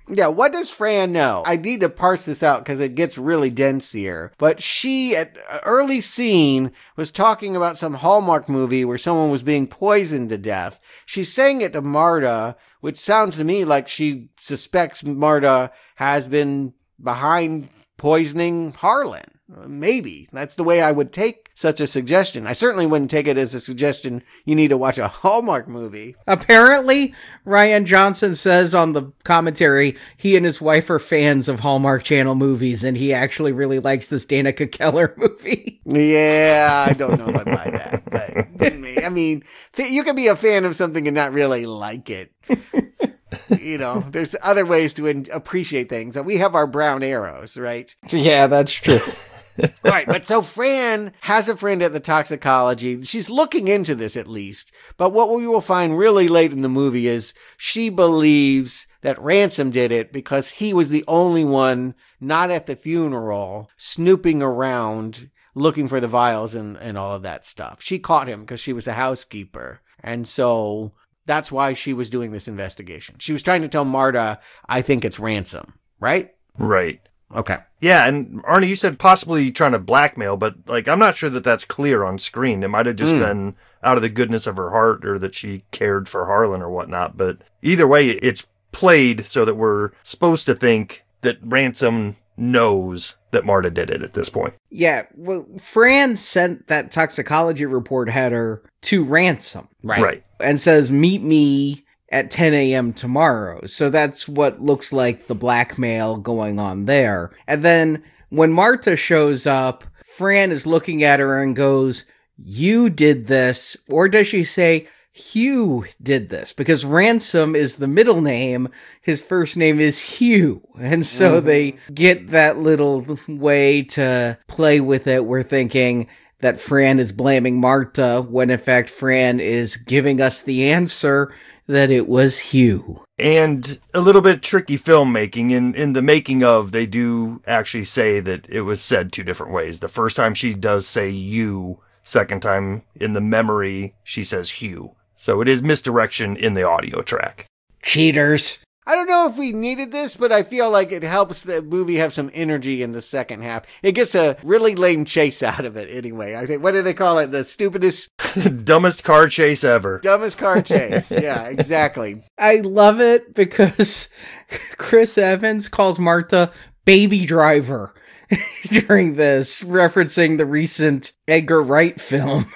Yeah, what does Fran know? I need to parse this out because it gets really dense here. But she, at uh, early scene, was talking about some Hallmark movie where someone was being poisoned to death. She's saying it to Marta, which sounds to me like she suspects Marta has been behind poisoning Harlan. Maybe. That's the way I would take such a suggestion. I certainly wouldn't take it as a suggestion you need to watch a Hallmark movie. Apparently, Rian Johnson says on the commentary he and his wife are fans of Hallmark Channel movies, and he actually really likes this Danica Keller movie. Yeah, I don't know about that, but I mean, you can be a fan of something and not really like it. You know, there's other ways to in- appreciate things. We have our brown arrows, right? Yeah, that's true. right, but so Fran has a friend at the toxicology. She's looking into this at least. But what we will find really late in the movie is she believes that Ransom did it because he was the only one not at the funeral snooping around looking for the vials and, and all of that stuff. She caught him because she was a housekeeper. And so that's why she was doing this investigation. She was trying to tell Marta, I think it's Ransom, right? Right. Okay. Yeah, and Arnie, you said possibly trying to blackmail, but like I'm not sure that that's clear on screen. It might have just Mm. been out of the goodness of her heart, or that she cared for Harlan or whatnot. But either way, it's played so that we're supposed to think that Ransom knows that Marta did it at this point. Yeah, well, Fran sent that toxicology report header to Ransom, right? Right. And says, meet me at 10 a.m. tomorrow. So that's what looks like the blackmail going on there. And then when Marta shows up, Fran is looking at her and goes, You did this. Or does she say, Hugh did this? Because Ransom is the middle name. His first name is Hugh. And so Mhm. they get that little way to play with it. We're thinking, that Fran is blaming Marta when in fact Fran is giving us the answer that it was Hugh. and a little bit tricky filmmaking in in the making of they do actually say that it was said two different ways the first time she does say you second time in the memory she says hugh so it is misdirection in the audio track Cheaters. I don't know if we needed this, but I feel like it helps the movie have some energy in the second half. It gets a really lame chase out of it anyway. I think, what do they call it? The stupidest, dumbest car chase ever dumbest car chase. yeah, exactly. I love it because Chris Evans calls Marta baby driver during this, referencing the recent Edgar Wright film.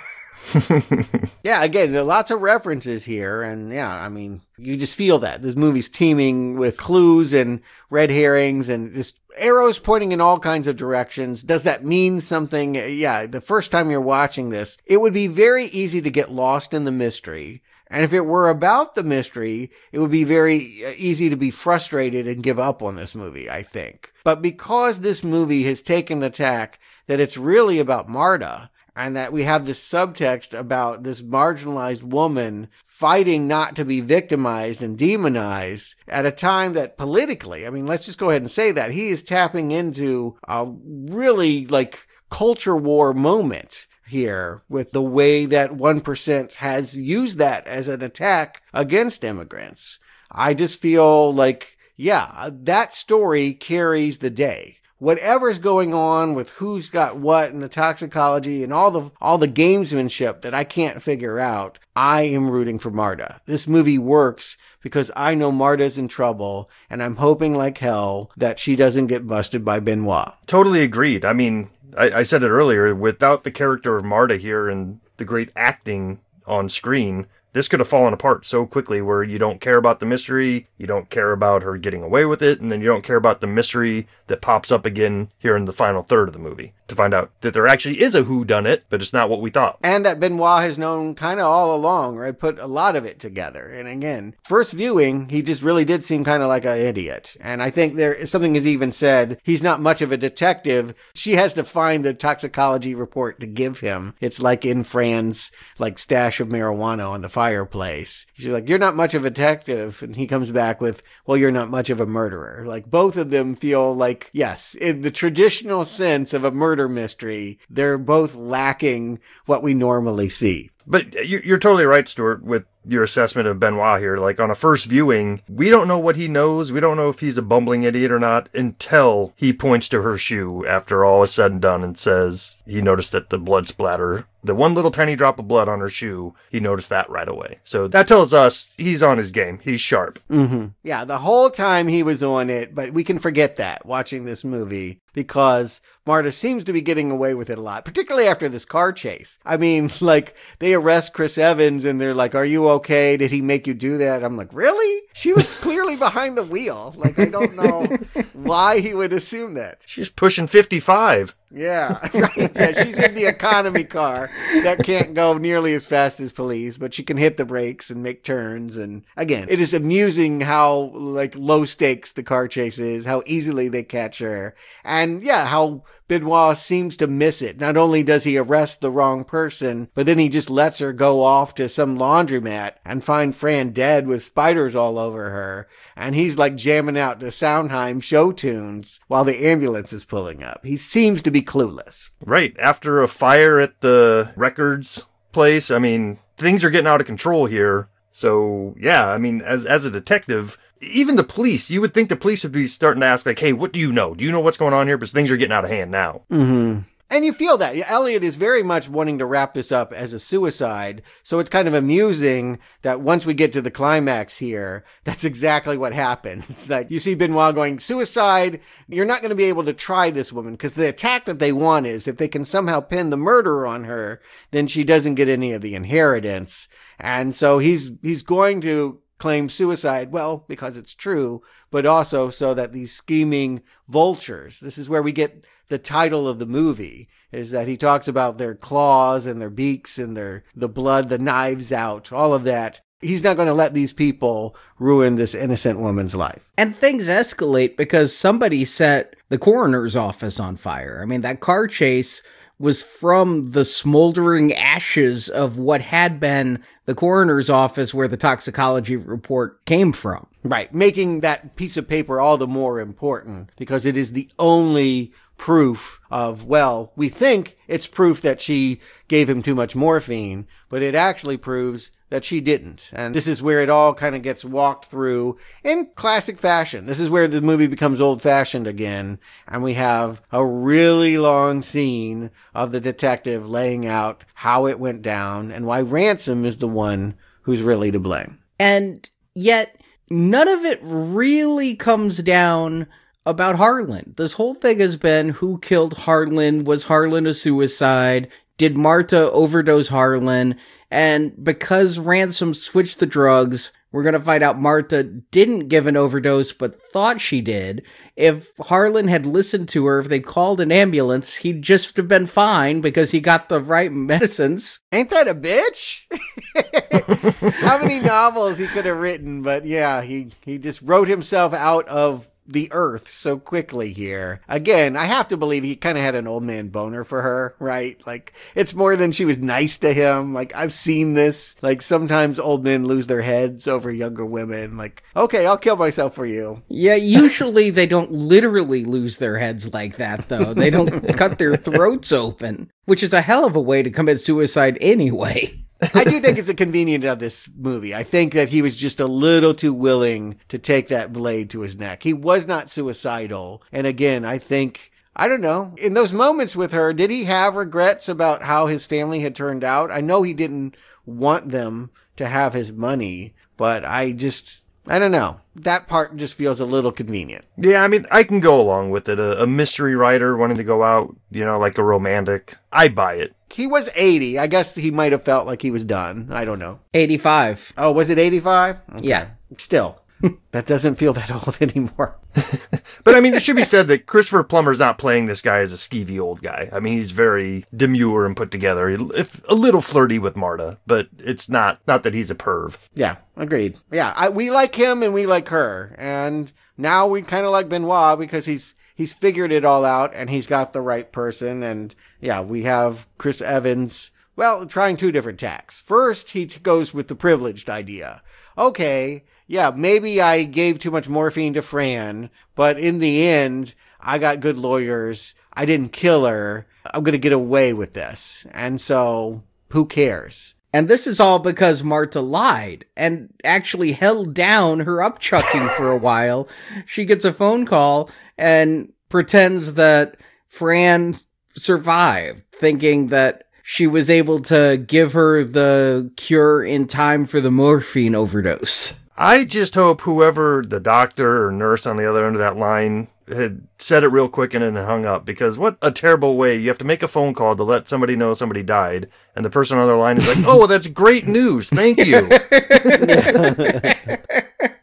Yeah, again, there are lots of references here, and yeah, I mean, you just feel that this movie's teeming with clues and red herrings and just arrows pointing in all kinds of directions. Does that mean something? Yeah, the first time you're watching this, it would be very easy to get lost in the mystery. And if it were about the mystery, it would be very uh, easy to be frustrated and give up on this movie, I think. But because this movie has taken the tack that it's really about Marta, and that we have this subtext about this marginalized woman fighting not to be victimized and demonized at a time that politically, I mean, let's just go ahead and say that he is tapping into a really like culture war moment here with the way that 1% has used that as an attack against immigrants. I just feel like, yeah, that story carries the day whatever's going on with who's got what and the toxicology and all the all the gamesmanship that I can't figure out, I am rooting for Marta. This movie works because I know Marta's in trouble and I'm hoping like hell that she doesn't get busted by Benoit. totally agreed i mean I, I said it earlier without the character of marta here and the great acting on screen this could have fallen apart so quickly where you don't care about the mystery, you don't care about her getting away with it, and then you don't care about the mystery that pops up again here in the final third of the movie to find out that there actually is a who done it, but it's not what we thought. And that Benoit has known kind of all along, right? Put a lot of it together. And again, first viewing, he just really did seem kind of like an idiot. And I think there something is even said, he's not much of a detective. She has to find the toxicology report to give him. It's like in Fran's like stash of marijuana on the fireplace. She's like, you're not much of a detective. And he comes back with, well, you're not much of a murderer. Like both of them feel like, yes, in the traditional sense of a murder mystery, they're both lacking what we normally see. But you- you're totally right, Stuart, with your assessment of Benoit here. Like on a first viewing, we don't know what he knows. We don't know if he's a bumbling idiot or not until he points to her shoe after all is said and done and says he noticed that the blood splatter, the one little tiny drop of blood on her shoe, he noticed that right away. So that tells us he's on his game. He's sharp. Mm-hmm. Yeah, the whole time he was on it, but we can forget that watching this movie because Marta seems to be getting away with it a lot, particularly after this car chase. I mean, like they arrest Chris Evans and they're like, "Are you okay? Did he make you do that?" I'm like, "Really?" She was clearly behind the wheel. Like I don't know why he would assume that. She's pushing 55. Yeah, right. Yeah, she's in the economy car that can't go nearly as fast as police, but she can hit the brakes and make turns. And again, it is amusing how like low stakes the car chase is, how easily they catch her, and yeah, how Benoit seems to miss it. Not only does he arrest the wrong person, but then he just lets her go off to some laundromat and find Fran dead with spiders all over her. And he's like jamming out the Sondheim show tunes while the ambulance is pulling up. He seems to be clueless. Right. After a fire at the records place, I mean, things are getting out of control here. So, yeah, I mean, as, as a detective, even the police, you would think the police would be starting to ask, like, hey, what do you know? Do you know what's going on here? Because things are getting out of hand now. Mm-hmm. And you feel that. Elliot is very much wanting to wrap this up as a suicide. So it's kind of amusing that once we get to the climax here, that's exactly what happens. It's like you see Benoit going, suicide. You're not going to be able to try this woman because the attack that they want is if they can somehow pin the murder on her, then she doesn't get any of the inheritance. And so he's, he's going to claim suicide, well, because it's true, but also so that these scheming vultures, this is where we get the title of the movie, is that he talks about their claws and their beaks and their, the blood, the knives out, all of that. He's not going to let these people ruin this innocent woman's life. And things escalate because somebody set the coroner's office on fire. I mean, that car chase was from the smoldering ashes of what had been the coroner's office where the toxicology report came from. Right, making that piece of paper all the more important because it is the only proof of, well, we think it's proof that she gave him too much morphine, but it actually proves that she didn't. And this is where it all kind of gets walked through in classic fashion. This is where the movie becomes old fashioned again. And we have a really long scene of the detective laying out how it went down and why Ransom is the one who's really to blame. And yet, none of it really comes down about Harlan. This whole thing has been who killed Harlan? Was Harlan a suicide? Did Marta overdose Harlan? And because Ransom switched the drugs, we're going to find out Marta didn't give an overdose, but thought she did. If Harlan had listened to her, if they'd called an ambulance, he'd just have been fine because he got the right medicines. Ain't that a bitch? How many novels he could have written, but yeah, he, he just wrote himself out of the earth so quickly here. Again, I have to believe he kind of had an old man boner for her, right? Like, it's more than she was nice to him. Like, I've seen this. Like, sometimes old men lose their heads over younger women. Like, okay, I'll kill myself for you. Yeah, usually they don't literally lose their heads like that, though. They don't cut their throats open, which is a hell of a way to commit suicide anyway. I do think it's a convenient of this movie. I think that he was just a little too willing to take that blade to his neck. He was not suicidal. And again, I think I don't know. In those moments with her, did he have regrets about how his family had turned out? I know he didn't want them to have his money, but I just I don't know. That part just feels a little convenient. Yeah, I mean, I can go along with it. A, a mystery writer wanting to go out, you know, like a romantic. I buy it. He was 80. I guess he might have felt like he was done. I don't know. 85. Oh, was it 85? Okay. Yeah. Still, that doesn't feel that old anymore. But I mean, it should be said that Christopher Plummer's not playing this guy as a skeevy old guy. I mean, he's very demure and put together. If a little flirty with Marta, but it's not not that he's a perv. Yeah, agreed. Yeah, I, we like him and we like her, and now we kind of like Benoit because he's he's figured it all out and he's got the right person. And yeah, we have Chris Evans. Well, trying two different tacks. First, he goes with the privileged idea. Okay, yeah, maybe I gave too much morphine to Fran, but in the end, I got good lawyers. I didn't kill her. I'm going to get away with this. And so, who cares? And this is all because Marta lied and actually held down her upchucking for a while. She gets a phone call and pretends that Fran survived, thinking that she was able to give her the cure in time for the morphine overdose. I just hope whoever the doctor or nurse on the other end of that line had said it real quick and then hung up because what a terrible way. You have to make a phone call to let somebody know somebody died and the person on the line is like oh well, that's great news. Thank you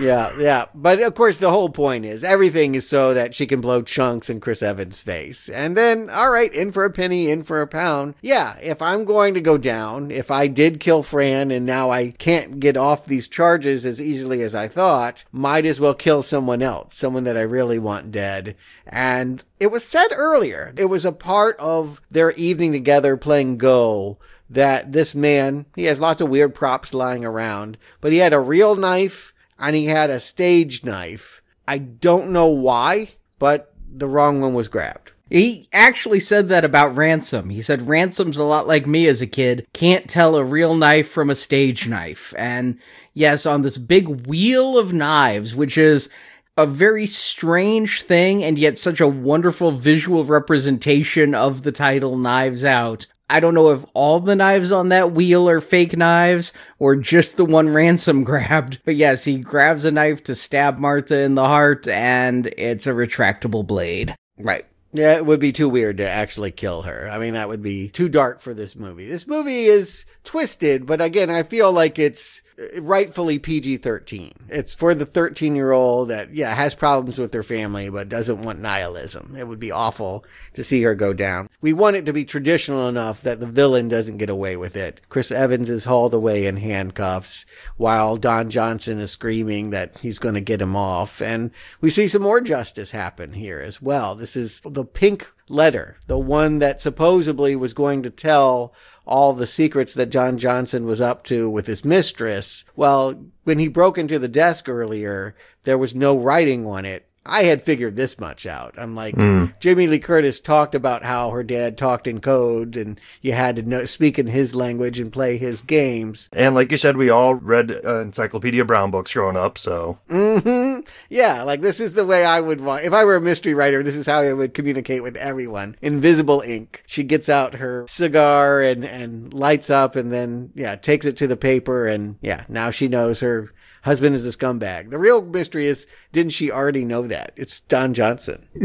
yeah, yeah. But of course, the whole point is everything is so that she can blow chunks in Chris Evans' face. And then, all right, in for a penny, in for a pound. Yeah, if I'm going to go down, if I did kill Fran and now I can't get off these charges as easily as I thought, might as well kill someone else, someone that I really want dead. And it was said earlier, it was a part of their evening together playing Go that this man, he has lots of weird props lying around, but he had a real knife and he had a stage knife. I don't know why, but the wrong one was grabbed. He actually said that about Ransom. He said Ransom's a lot like me as a kid, can't tell a real knife from a stage knife. And yes, on this big wheel of knives, which is a very strange thing and yet such a wonderful visual representation of the title Knives Out. I don't know if all the knives on that wheel are fake knives or just the one Ransom grabbed. But yes, he grabs a knife to stab Marta in the heart and it's a retractable blade. Right. Yeah, it would be too weird to actually kill her. I mean, that would be too dark for this movie. This movie is twisted, but again, I feel like it's rightfully PG 13. It's for the 13 year old that, yeah, has problems with their family, but doesn't want nihilism. It would be awful to see her go down. We want it to be traditional enough that the villain doesn't get away with it. Chris Evans is hauled away in handcuffs while Don Johnson is screaming that he's going to get him off. And we see some more justice happen here as well. This is the pink letter, the one that supposedly was going to tell all the secrets that John Johnson was up to with his mistress. Well, when he broke into the desk earlier, there was no writing on it. I had figured this much out. I'm like, Jamie Lee Curtis talked about how her dad talked in code and you had to know, speak in his language and play his games. And like you said, we all read uh, Encyclopedia Brown books growing up, so hmm Yeah, like this is the way I would want. If I were a mystery writer, this is how I would communicate with everyone. Invisible ink. She gets out her cigar and and lights up, and then yeah, takes it to the paper, and yeah, now she knows her husband is a scumbag. The real mystery is, didn't she already know that? It's Don Johnson.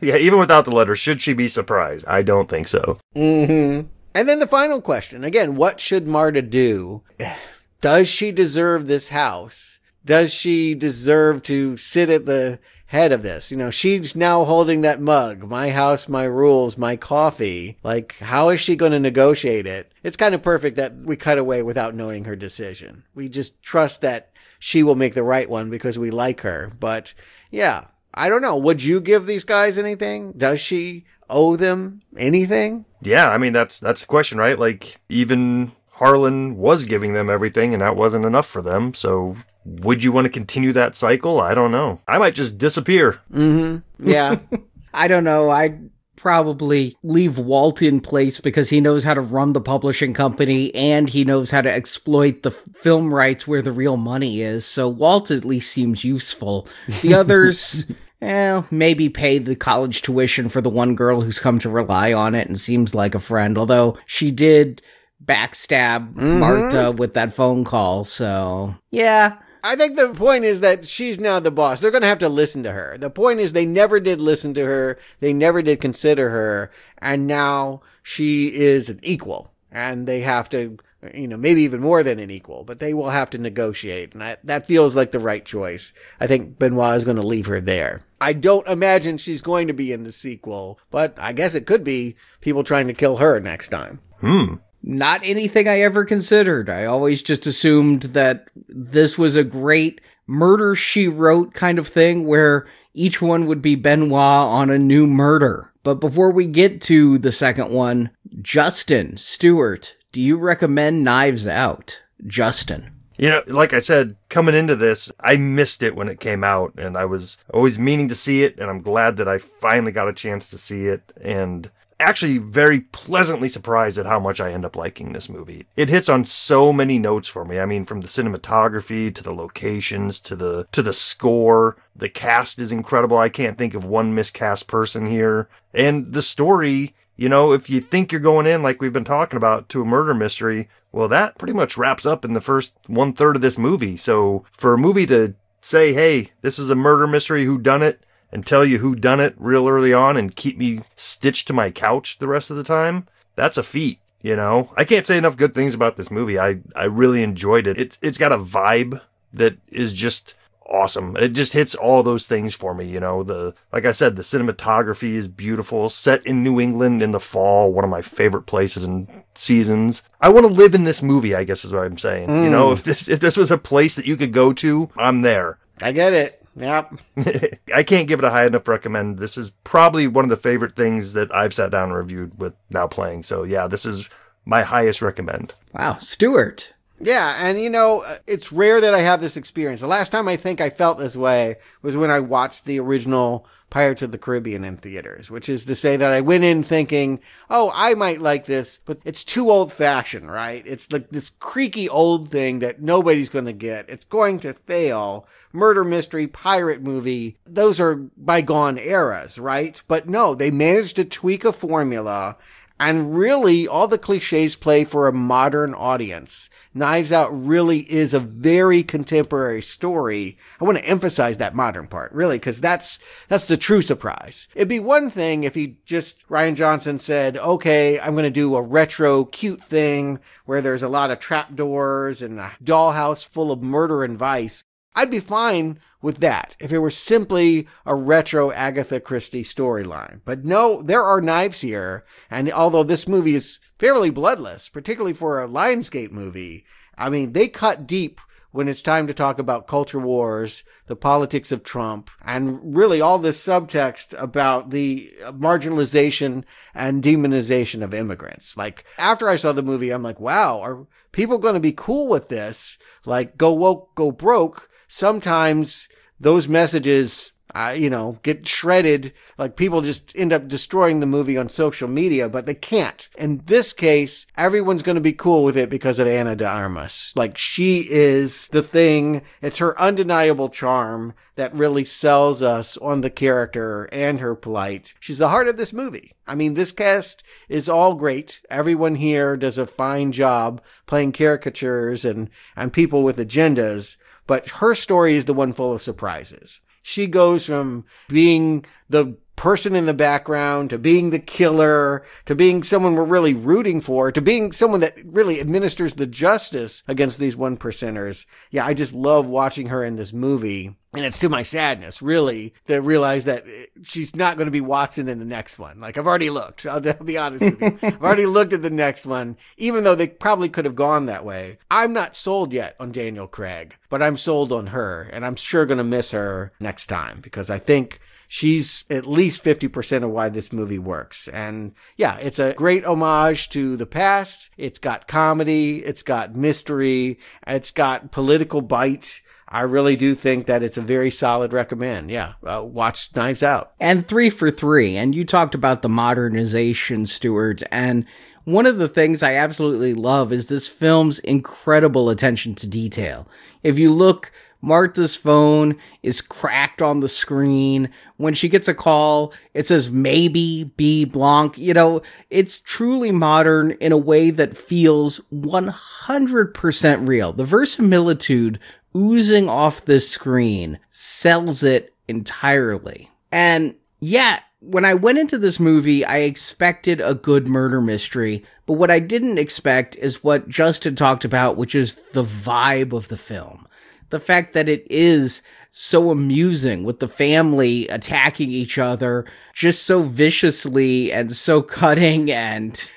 yeah, even without the letter, should she be surprised? I don't think so. hmm And then the final question again: What should Marta do? Does she deserve this house? Does she deserve to sit at the head of this? You know, she's now holding that mug. My house, my rules, my coffee. Like, how is she going to negotiate it? It's kind of perfect that we cut away without knowing her decision. We just trust that she will make the right one because we like her. But yeah, I don't know. Would you give these guys anything? Does she owe them anything? Yeah, I mean that's that's the question, right? Like even Harlan was giving them everything, and that wasn't enough for them. So would you want to continue that cycle? I don't know. I might just disappear. Mm-hmm. Yeah. I don't know. I'd probably leave Walt in place because he knows how to run the publishing company and he knows how to exploit the film rights where the real money is. So Walt at least seems useful. The others, well, maybe pay the college tuition for the one girl who's come to rely on it and seems like a friend, although she did backstab Marta with that phone call. So, yeah. I think the point is that she's now the boss. They're going to have to listen to her. The point is they never did listen to her. They never did consider her. And now she is an equal and they have to, you know, maybe even more than an equal, but they will have to negotiate. And I, that feels like the right choice. I think Benoit is going to leave her there. I don't imagine she's going to be in the sequel, but I guess it could be people trying to kill her next time. Hmm. Not anything I ever considered. I always just assumed that this was a great murder she wrote kind of thing where each one would be Benoit on a new murder. But before we get to the second one, Justin Stuart, do you recommend Knives Out? Justin. You know, like I said, coming into this, I missed it when it came out, and I was always meaning to see it, and I'm glad that I finally got a chance to see it, and actually very pleasantly surprised at how much I end up liking this movie. It hits on so many notes for me. I mean, from the cinematography to the locations to the to the score, the cast is incredible. I can't think of one miscast person here. And the story, you know, if you think you're going in like we've been talking about to a murder mystery, well, that pretty much wraps up in the first one third of this movie. So for a movie to say, hey, this is a murder mystery, who done it, and tell you who done it real early on and keep me stitched to my couch the rest of the time, that's a feat. You know, I can't say enough good things about this movie. I, I really enjoyed it. It's it's got a vibe that is just awesome. It just hits all those things for me, you know. The like I said, the cinematography is beautiful, set in New England in the fall, one of my favorite places and seasons. I want to live in this movie, I guess is what I'm saying. You know, mm. if this if this was a place that you could go to, I'm there. I get it. Yep. I can't give it a high enough recommend. This is probably one of the favorite things that I've sat down and reviewed with now playing. So yeah, this is my highest recommend. Wow, Stuart. Yeah, and you know, uh, it's rare that I have this experience. The last time I think I felt this way was when I watched the original Pirates of the Caribbean in theaters, which is to say that I went in thinking, oh, I might like this, but it's too old fashioned, right? It's like this creaky old thing that nobody's going to get. It's going to fail. Murder mystery, pirate movie, those are bygone eras, right? But no, they managed to tweak a formula and really, all the cliches play for a modern audience. Knives Out really is a very contemporary story. I want to emphasize that modern part, really, because that's, that's the true surprise. It'd be one thing if he just, Rian Johnson said, okay, I'm going to do a retro cute thing where there's a lot of trapdoors and a dollhouse full of murder and vice. I'd be fine with that if it were simply a retro Agatha Christie storyline. But no, there are knives here, and although this movie is fairly bloodless, particularly for a Lionsgate movie, I mean, they cut deep when it's time to talk about culture wars, the politics of Trump, and really all this subtext about the marginalization and demonization of immigrants. Like, after I saw the movie, I'm like, wow, are people going to be cool with this? Like, go woke, go broke. Sometimes those messages uh, you know, get shredded. Like people just end up destroying the movie on social media, but they can't. In this case, everyone's going to be cool with it because of Ana de Armas. Like she is the thing. It's her undeniable charm that really sells us on the character and her plight. She's the heart of this movie. I mean, this cast is all great. Everyone here does a fine job playing caricatures and, and people with agendas. But her story is the one full of surprises. She goes from being the person in the background to being the killer to being someone we're really rooting for to being someone that really administers the justice against these one percenters. Yeah, I just love watching her in this movie. And it's to my sadness, really, to realize that she's not going to be Watson in the next one. Like, I've already looked. I'll, I'll be honest with you. I've already looked at the next one, even though they probably could have gone that way. I'm not sold yet on Daniel Craig, but I'm sold on her. And I'm sure going to miss her next time because I think she's at least 50% of why this movie works. And yeah, it's a great homage to the past. It's got comedy. It's got mystery. It's got political bite. I really do think that it's a very solid recommend. Yeah, uh, watch Knives Out. And three for three. And you talked about the modernization, Stuart. And one of the things I absolutely love is this film's incredible attention to detail. If you look, Marta's phone is cracked on the screen. When she gets a call, it says maybe be Blanc. You know, it's truly modern in a way that feels 100% real. The verisimilitude oozing off the screen sells it entirely. And yet, when I went into this movie, I expected a good murder mystery, but what I didn't expect is what Justin talked about, which is the vibe of the film. The fact that it is so amusing with the family attacking each other just so viciously and so cutting and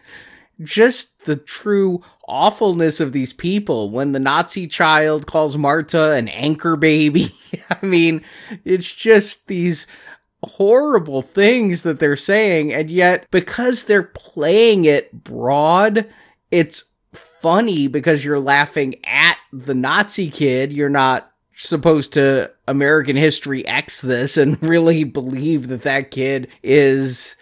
just the true awfulness of these people when the Nazi child calls Marta an anchor baby. I mean, it's just these horrible things that they're saying, and yet because they're playing it broad, it's funny because you're laughing at the Nazi kid. You're not supposed to American History X this and really believe that that kid is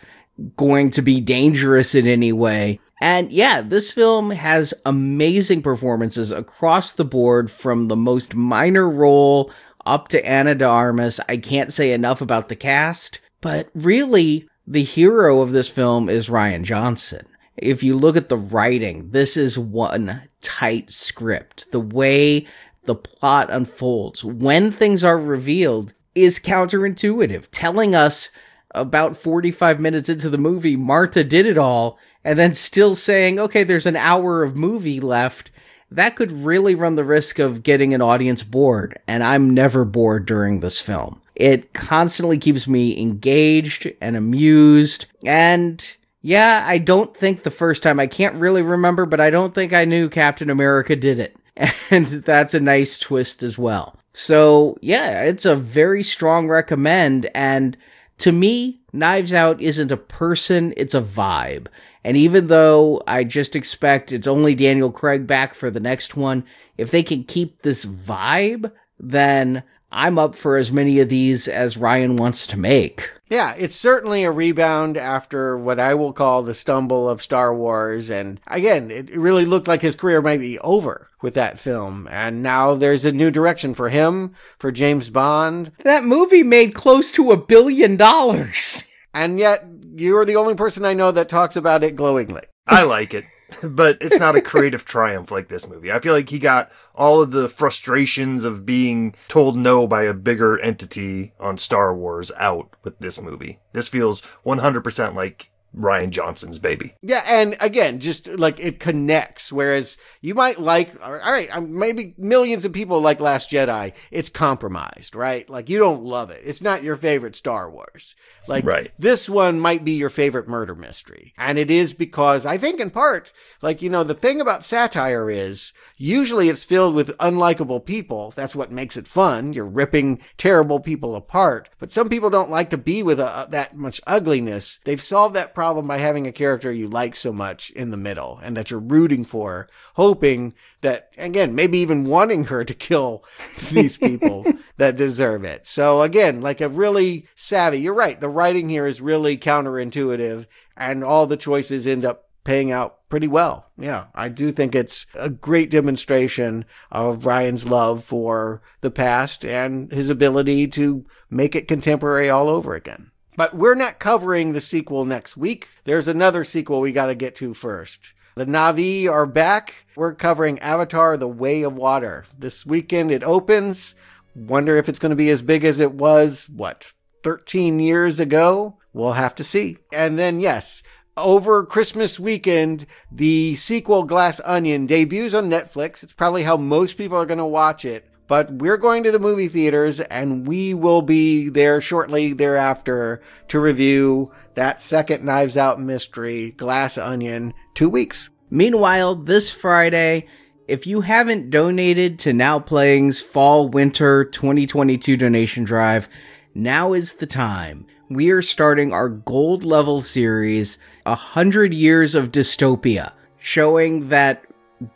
going to be dangerous in any way. And yeah, this film has amazing performances across the board from the most minor role up to Ana de Armas. I can't say enough about the cast, but really, the hero of this film is Rian Johnson. If you look at the writing, this is one tight script. The way the plot unfolds, when things are revealed, is counterintuitive, telling us about 45 minutes into the movie, Marta did it all, and then still saying, okay, there's an hour of movie left, that could really run the risk of getting an audience bored. And I'm never bored during this film. It constantly keeps me engaged and amused. And yeah, I don't think the first time, I can't really remember, but I don't think I knew Captain America did it. And that's a nice twist as well. So yeah, it's a very strong recommend. And to me, Knives Out isn't a person, it's a vibe. And even though I just expect it's only Daniel Craig back for the next one, if they can keep this vibe, then I'm up for as many of these as Rian wants to make. Yeah, it's certainly a rebound after what I will call the stumble of Star Wars. And again, it really looked like his career might be over with that film. And now there's a new direction for him, for James Bond. That movie made close to a billion dollars. And yet, you're the only person I know that talks about it glowingly. I like it, but it's not a creative triumph like this movie. I feel like he got all of the frustrations of being told no by a bigger entity on Star Wars out with this movie. This feels 100% like Rian Johnson's baby. Yeah, and again, just like it connects. Whereas you might like, all right, um, maybe millions of people like Last Jedi. It's compromised, right? Like you don't love it. It's not your favorite Star Wars. Like Right. this one might be your favorite murder mystery, and it is because I think in part, like you know, the thing about satire is usually it's filled with unlikable people. That's what makes it fun. You're ripping terrible people apart, but some people don't like to be with a, that much ugliness. They've solved that problem by having a character you like so much in the middle and that you're rooting for, hoping that, again, maybe even wanting her to kill these people that deserve it. So again, like a really savvy, you're right. The writing here is really counterintuitive and all the choices end up paying out pretty well. Yeah, I do think it's a great demonstration of Rian's love for the past and his ability to make it contemporary all over again. But we're not covering the sequel next week. There's another sequel we got to get to first. The Na'vi are back. We're covering Avatar The Way of Water. This weekend it opens. Wonder if it's going to be as big as it was, what, 13 years ago? We'll have to see. And then, yes, over Christmas weekend, the sequel Glass Onion debuts on Netflix. It's probably how most people are going to watch it. But we're going to the movie theaters and we will be there shortly thereafter to review that second Knives Out mystery, Glass Onion, two weeks. Meanwhile, this Friday, if you haven't donated to Now Playing's Fall Winter 2022 donation drive, now is the time. We are starting our gold level series, A Hundred Years of Dystopia, showing that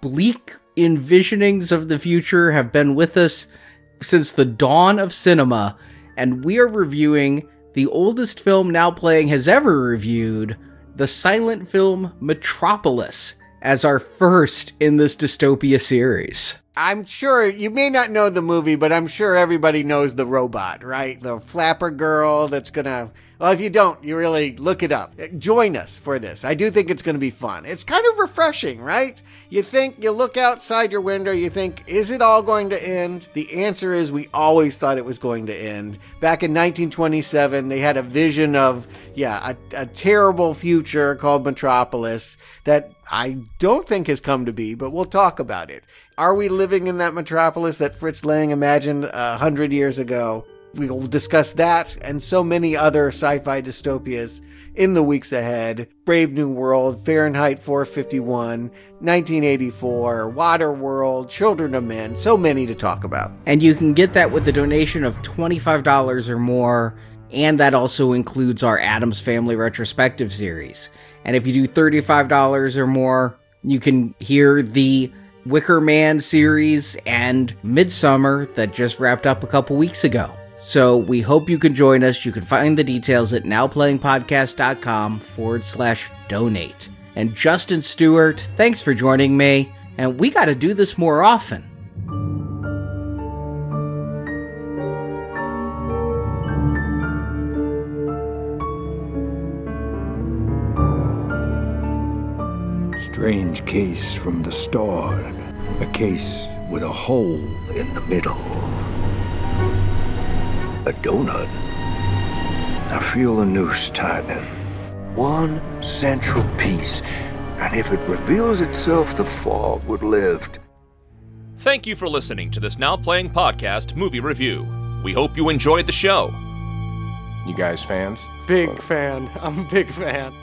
bleak envisionings of the future have been with us since the dawn of cinema, and we are reviewing the oldest film Now Playing has ever reviewed, the silent film Metropolis, as our first in this dystopia series. I'm sure you may not know the movie, but I'm sure everybody knows the robot, right? The flapper girl that's gonna. Well, if you don't, you really look it up. Join us for this. I do think it's to be fun. It's kind of refreshing, right? You think, you look outside your window, you think, is it all going to end? The answer is we always thought it was going to end. Back in 1927, they had a vision of, yeah, a, a terrible future called Metropolis that I don't think has come to be, but we'll talk about it. Are we living in that metropolis that Fritz Lang imagined a hundred years ago? We will discuss that and so many other sci-fi dystopias in the weeks ahead. Brave New World, Fahrenheit 451, 1984, Waterworld, Children of Men, so many to talk about. And you can get that with a donation of $25 or more, and that also includes our Addams Family Retrospective series. And if you do $35 or more, you can hear the Wicker Man series and Midsummer that just wrapped up a couple weeks ago. So we hope you can join us. You can find the details at nowplayingpodcast.com forward slash donate. And Justin Stuart, thanks for joining me. And we got to do this more often. Strange case from the start. A case with a hole in the middle. A donut. I feel the noose tightening. One central piece, and if it reveals itself, the fog would lift. Thank you for listening to this Now Playing Podcast movie review. We hope you enjoyed the show. You guys fans? Big fan. I'm a big fan.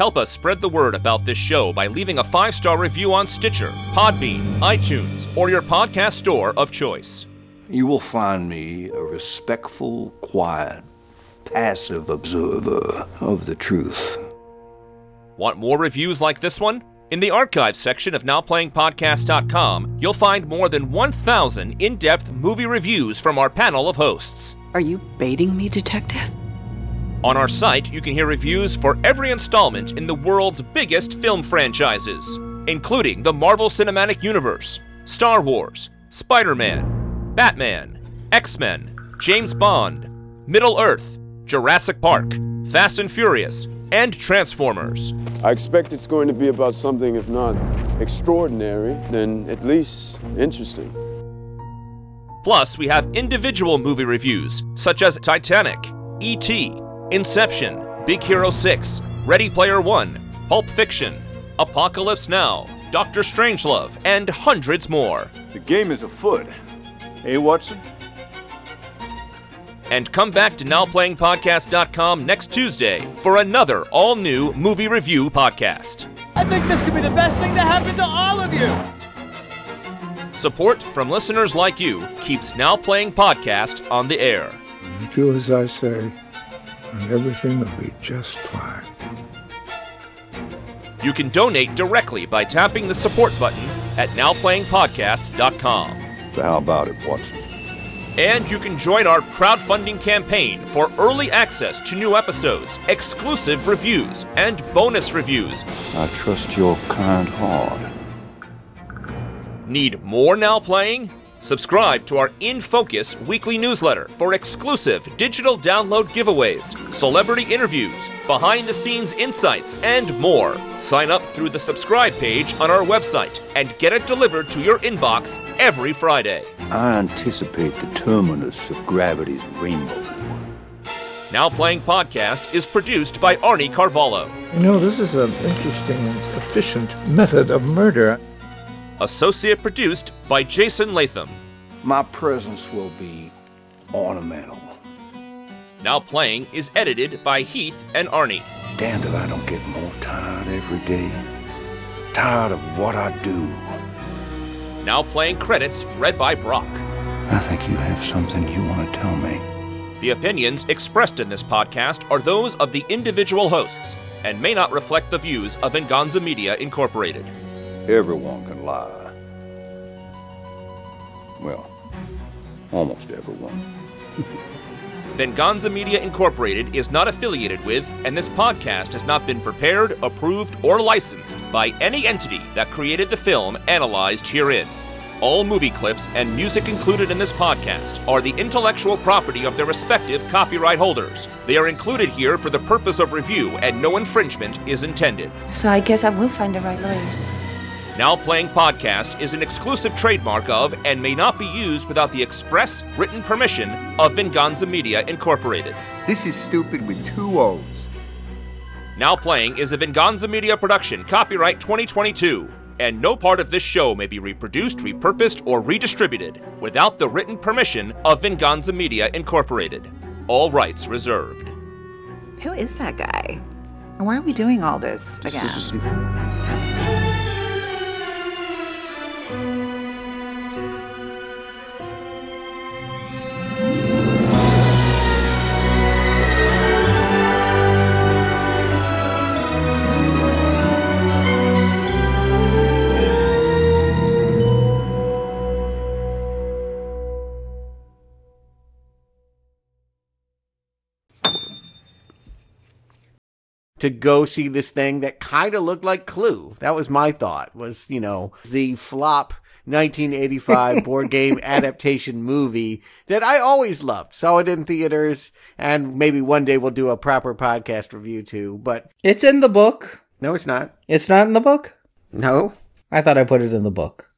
Help us spread the word about this show by leaving a five star review on Stitcher, Podbean, iTunes, or your podcast store of choice. You will find me a respectful, quiet, passive observer of the truth. Want more reviews like this one? In the archives section of NowPlayingPodcast.com, you'll find more than 1,000 in depth movie reviews from our panel of hosts. Are you baiting me, Detective? On our site, you can hear reviews for every installment in the world's biggest film franchises, including the Marvel Cinematic Universe, Star Wars, Spider Man, Batman, X Men, James Bond, Middle Earth, Jurassic Park, Fast and Furious, and Transformers. I expect it's going to be about something, if not extraordinary, then at least interesting. Plus, we have individual movie reviews such as Titanic, E.T., Inception, Big Hero 6, Ready Player 1, Pulp Fiction, Apocalypse Now, Doctor Strangelove, and hundreds more. The game is afoot. Hey, Watson? And come back to NowPlayingPodcast.com next Tuesday for another all new movie review podcast. I think this could be the best thing to happen to all of you! Support from listeners like you keeps Now Playing Podcast on the air. Do as I say, and everything will be just fine. You can donate directly by tapping the support button at NowPlayingPodcast.com. So how about it, Watson? And you can join our crowdfunding campaign for early access to new episodes, exclusive reviews, and bonus reviews. I trust your kind heart. Need more Now Playing? Subscribe to our In Focus weekly newsletter for exclusive digital download giveaways, celebrity interviews, behind the scenes insights, and more. Sign up through the subscribe page on our website and get it delivered to your inbox every Friday. I anticipate the terminus of gravity's rainbow. Now Playing Podcast is produced by Arnie Carvalho. You know, this is an interesting and efficient method of murder. Associate produced by Jason Latham. My presence will be ornamental. Now Playing is edited by Heath and Arnie. Damned if I don't get more tired every day. Tired of what I do. Now Playing credits read by Brock. I think you have something you want to tell me. The opinions expressed in this podcast are those of the individual hosts and may not reflect the views of Venganza Media Incorporated. Everyone can lie. Well, almost everyone. Venganza Media Incorporated is not affiliated with, and this podcast has not been prepared, approved, or licensed by any entity that created the film analyzed herein. All movie clips and music included in this podcast are the intellectual property of their respective copyright holders. They are included here for the purpose of review, and no infringement is intended. So I guess I will find the right lawyers. Now Playing Podcast is an exclusive trademark of and may not be used without the express written permission of Venganza Media Incorporated. This is stupid with two O's. Now Playing is a Venganza Media production, copyright 2022, and no part of this show may be reproduced, repurposed, or redistributed without the written permission of Venganza Media Incorporated. All rights reserved. Who is that guy? And why are we doing all this again? To go see this thing that kind of looked like Clue. That was my thought. Was you know the flop 1985 board game adaptation movie that I always loved. Saw it in theaters, and maybe one day we'll do a proper podcast review too. But It's in the book. no, it's not. It's not in the book? No. I thought I put it in the book.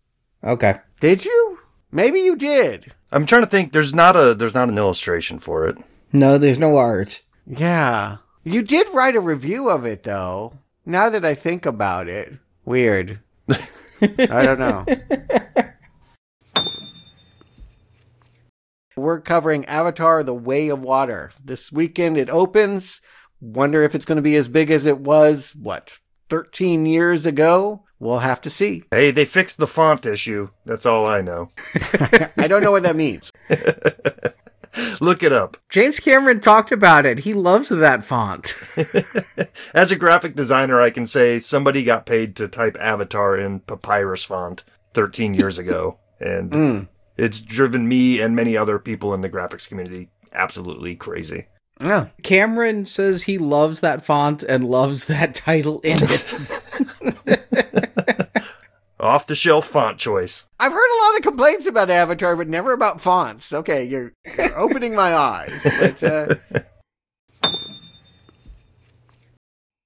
Okay. Did you? Maybe you did. I'm trying to think. There's not a there's not an illustration for it. No, there's no art. Yeah. You did write a review of it though. Now that I think about it. Weird. I don't know. We're covering Avatar The Way of Water. This weekend it opens. Wonder if it's going to be as big as it was, what, 13 years ago? We'll have to see. Hey, they fixed the font issue. That's all I know. I don't know what that means. Look it up. James Cameron talked about it. He loves that font. As a graphic designer, I can say somebody got paid to type Avatar in papyrus font 13 years ago. And Mm. it's driven me and many other people in the graphics community absolutely crazy. Yeah. Cameron says he loves that font and loves that title in it. Off the shelf font choice. I've heard a lot of complaints about Avatar, but never about fonts. Okay, you're, you're opening my eyes. But uh,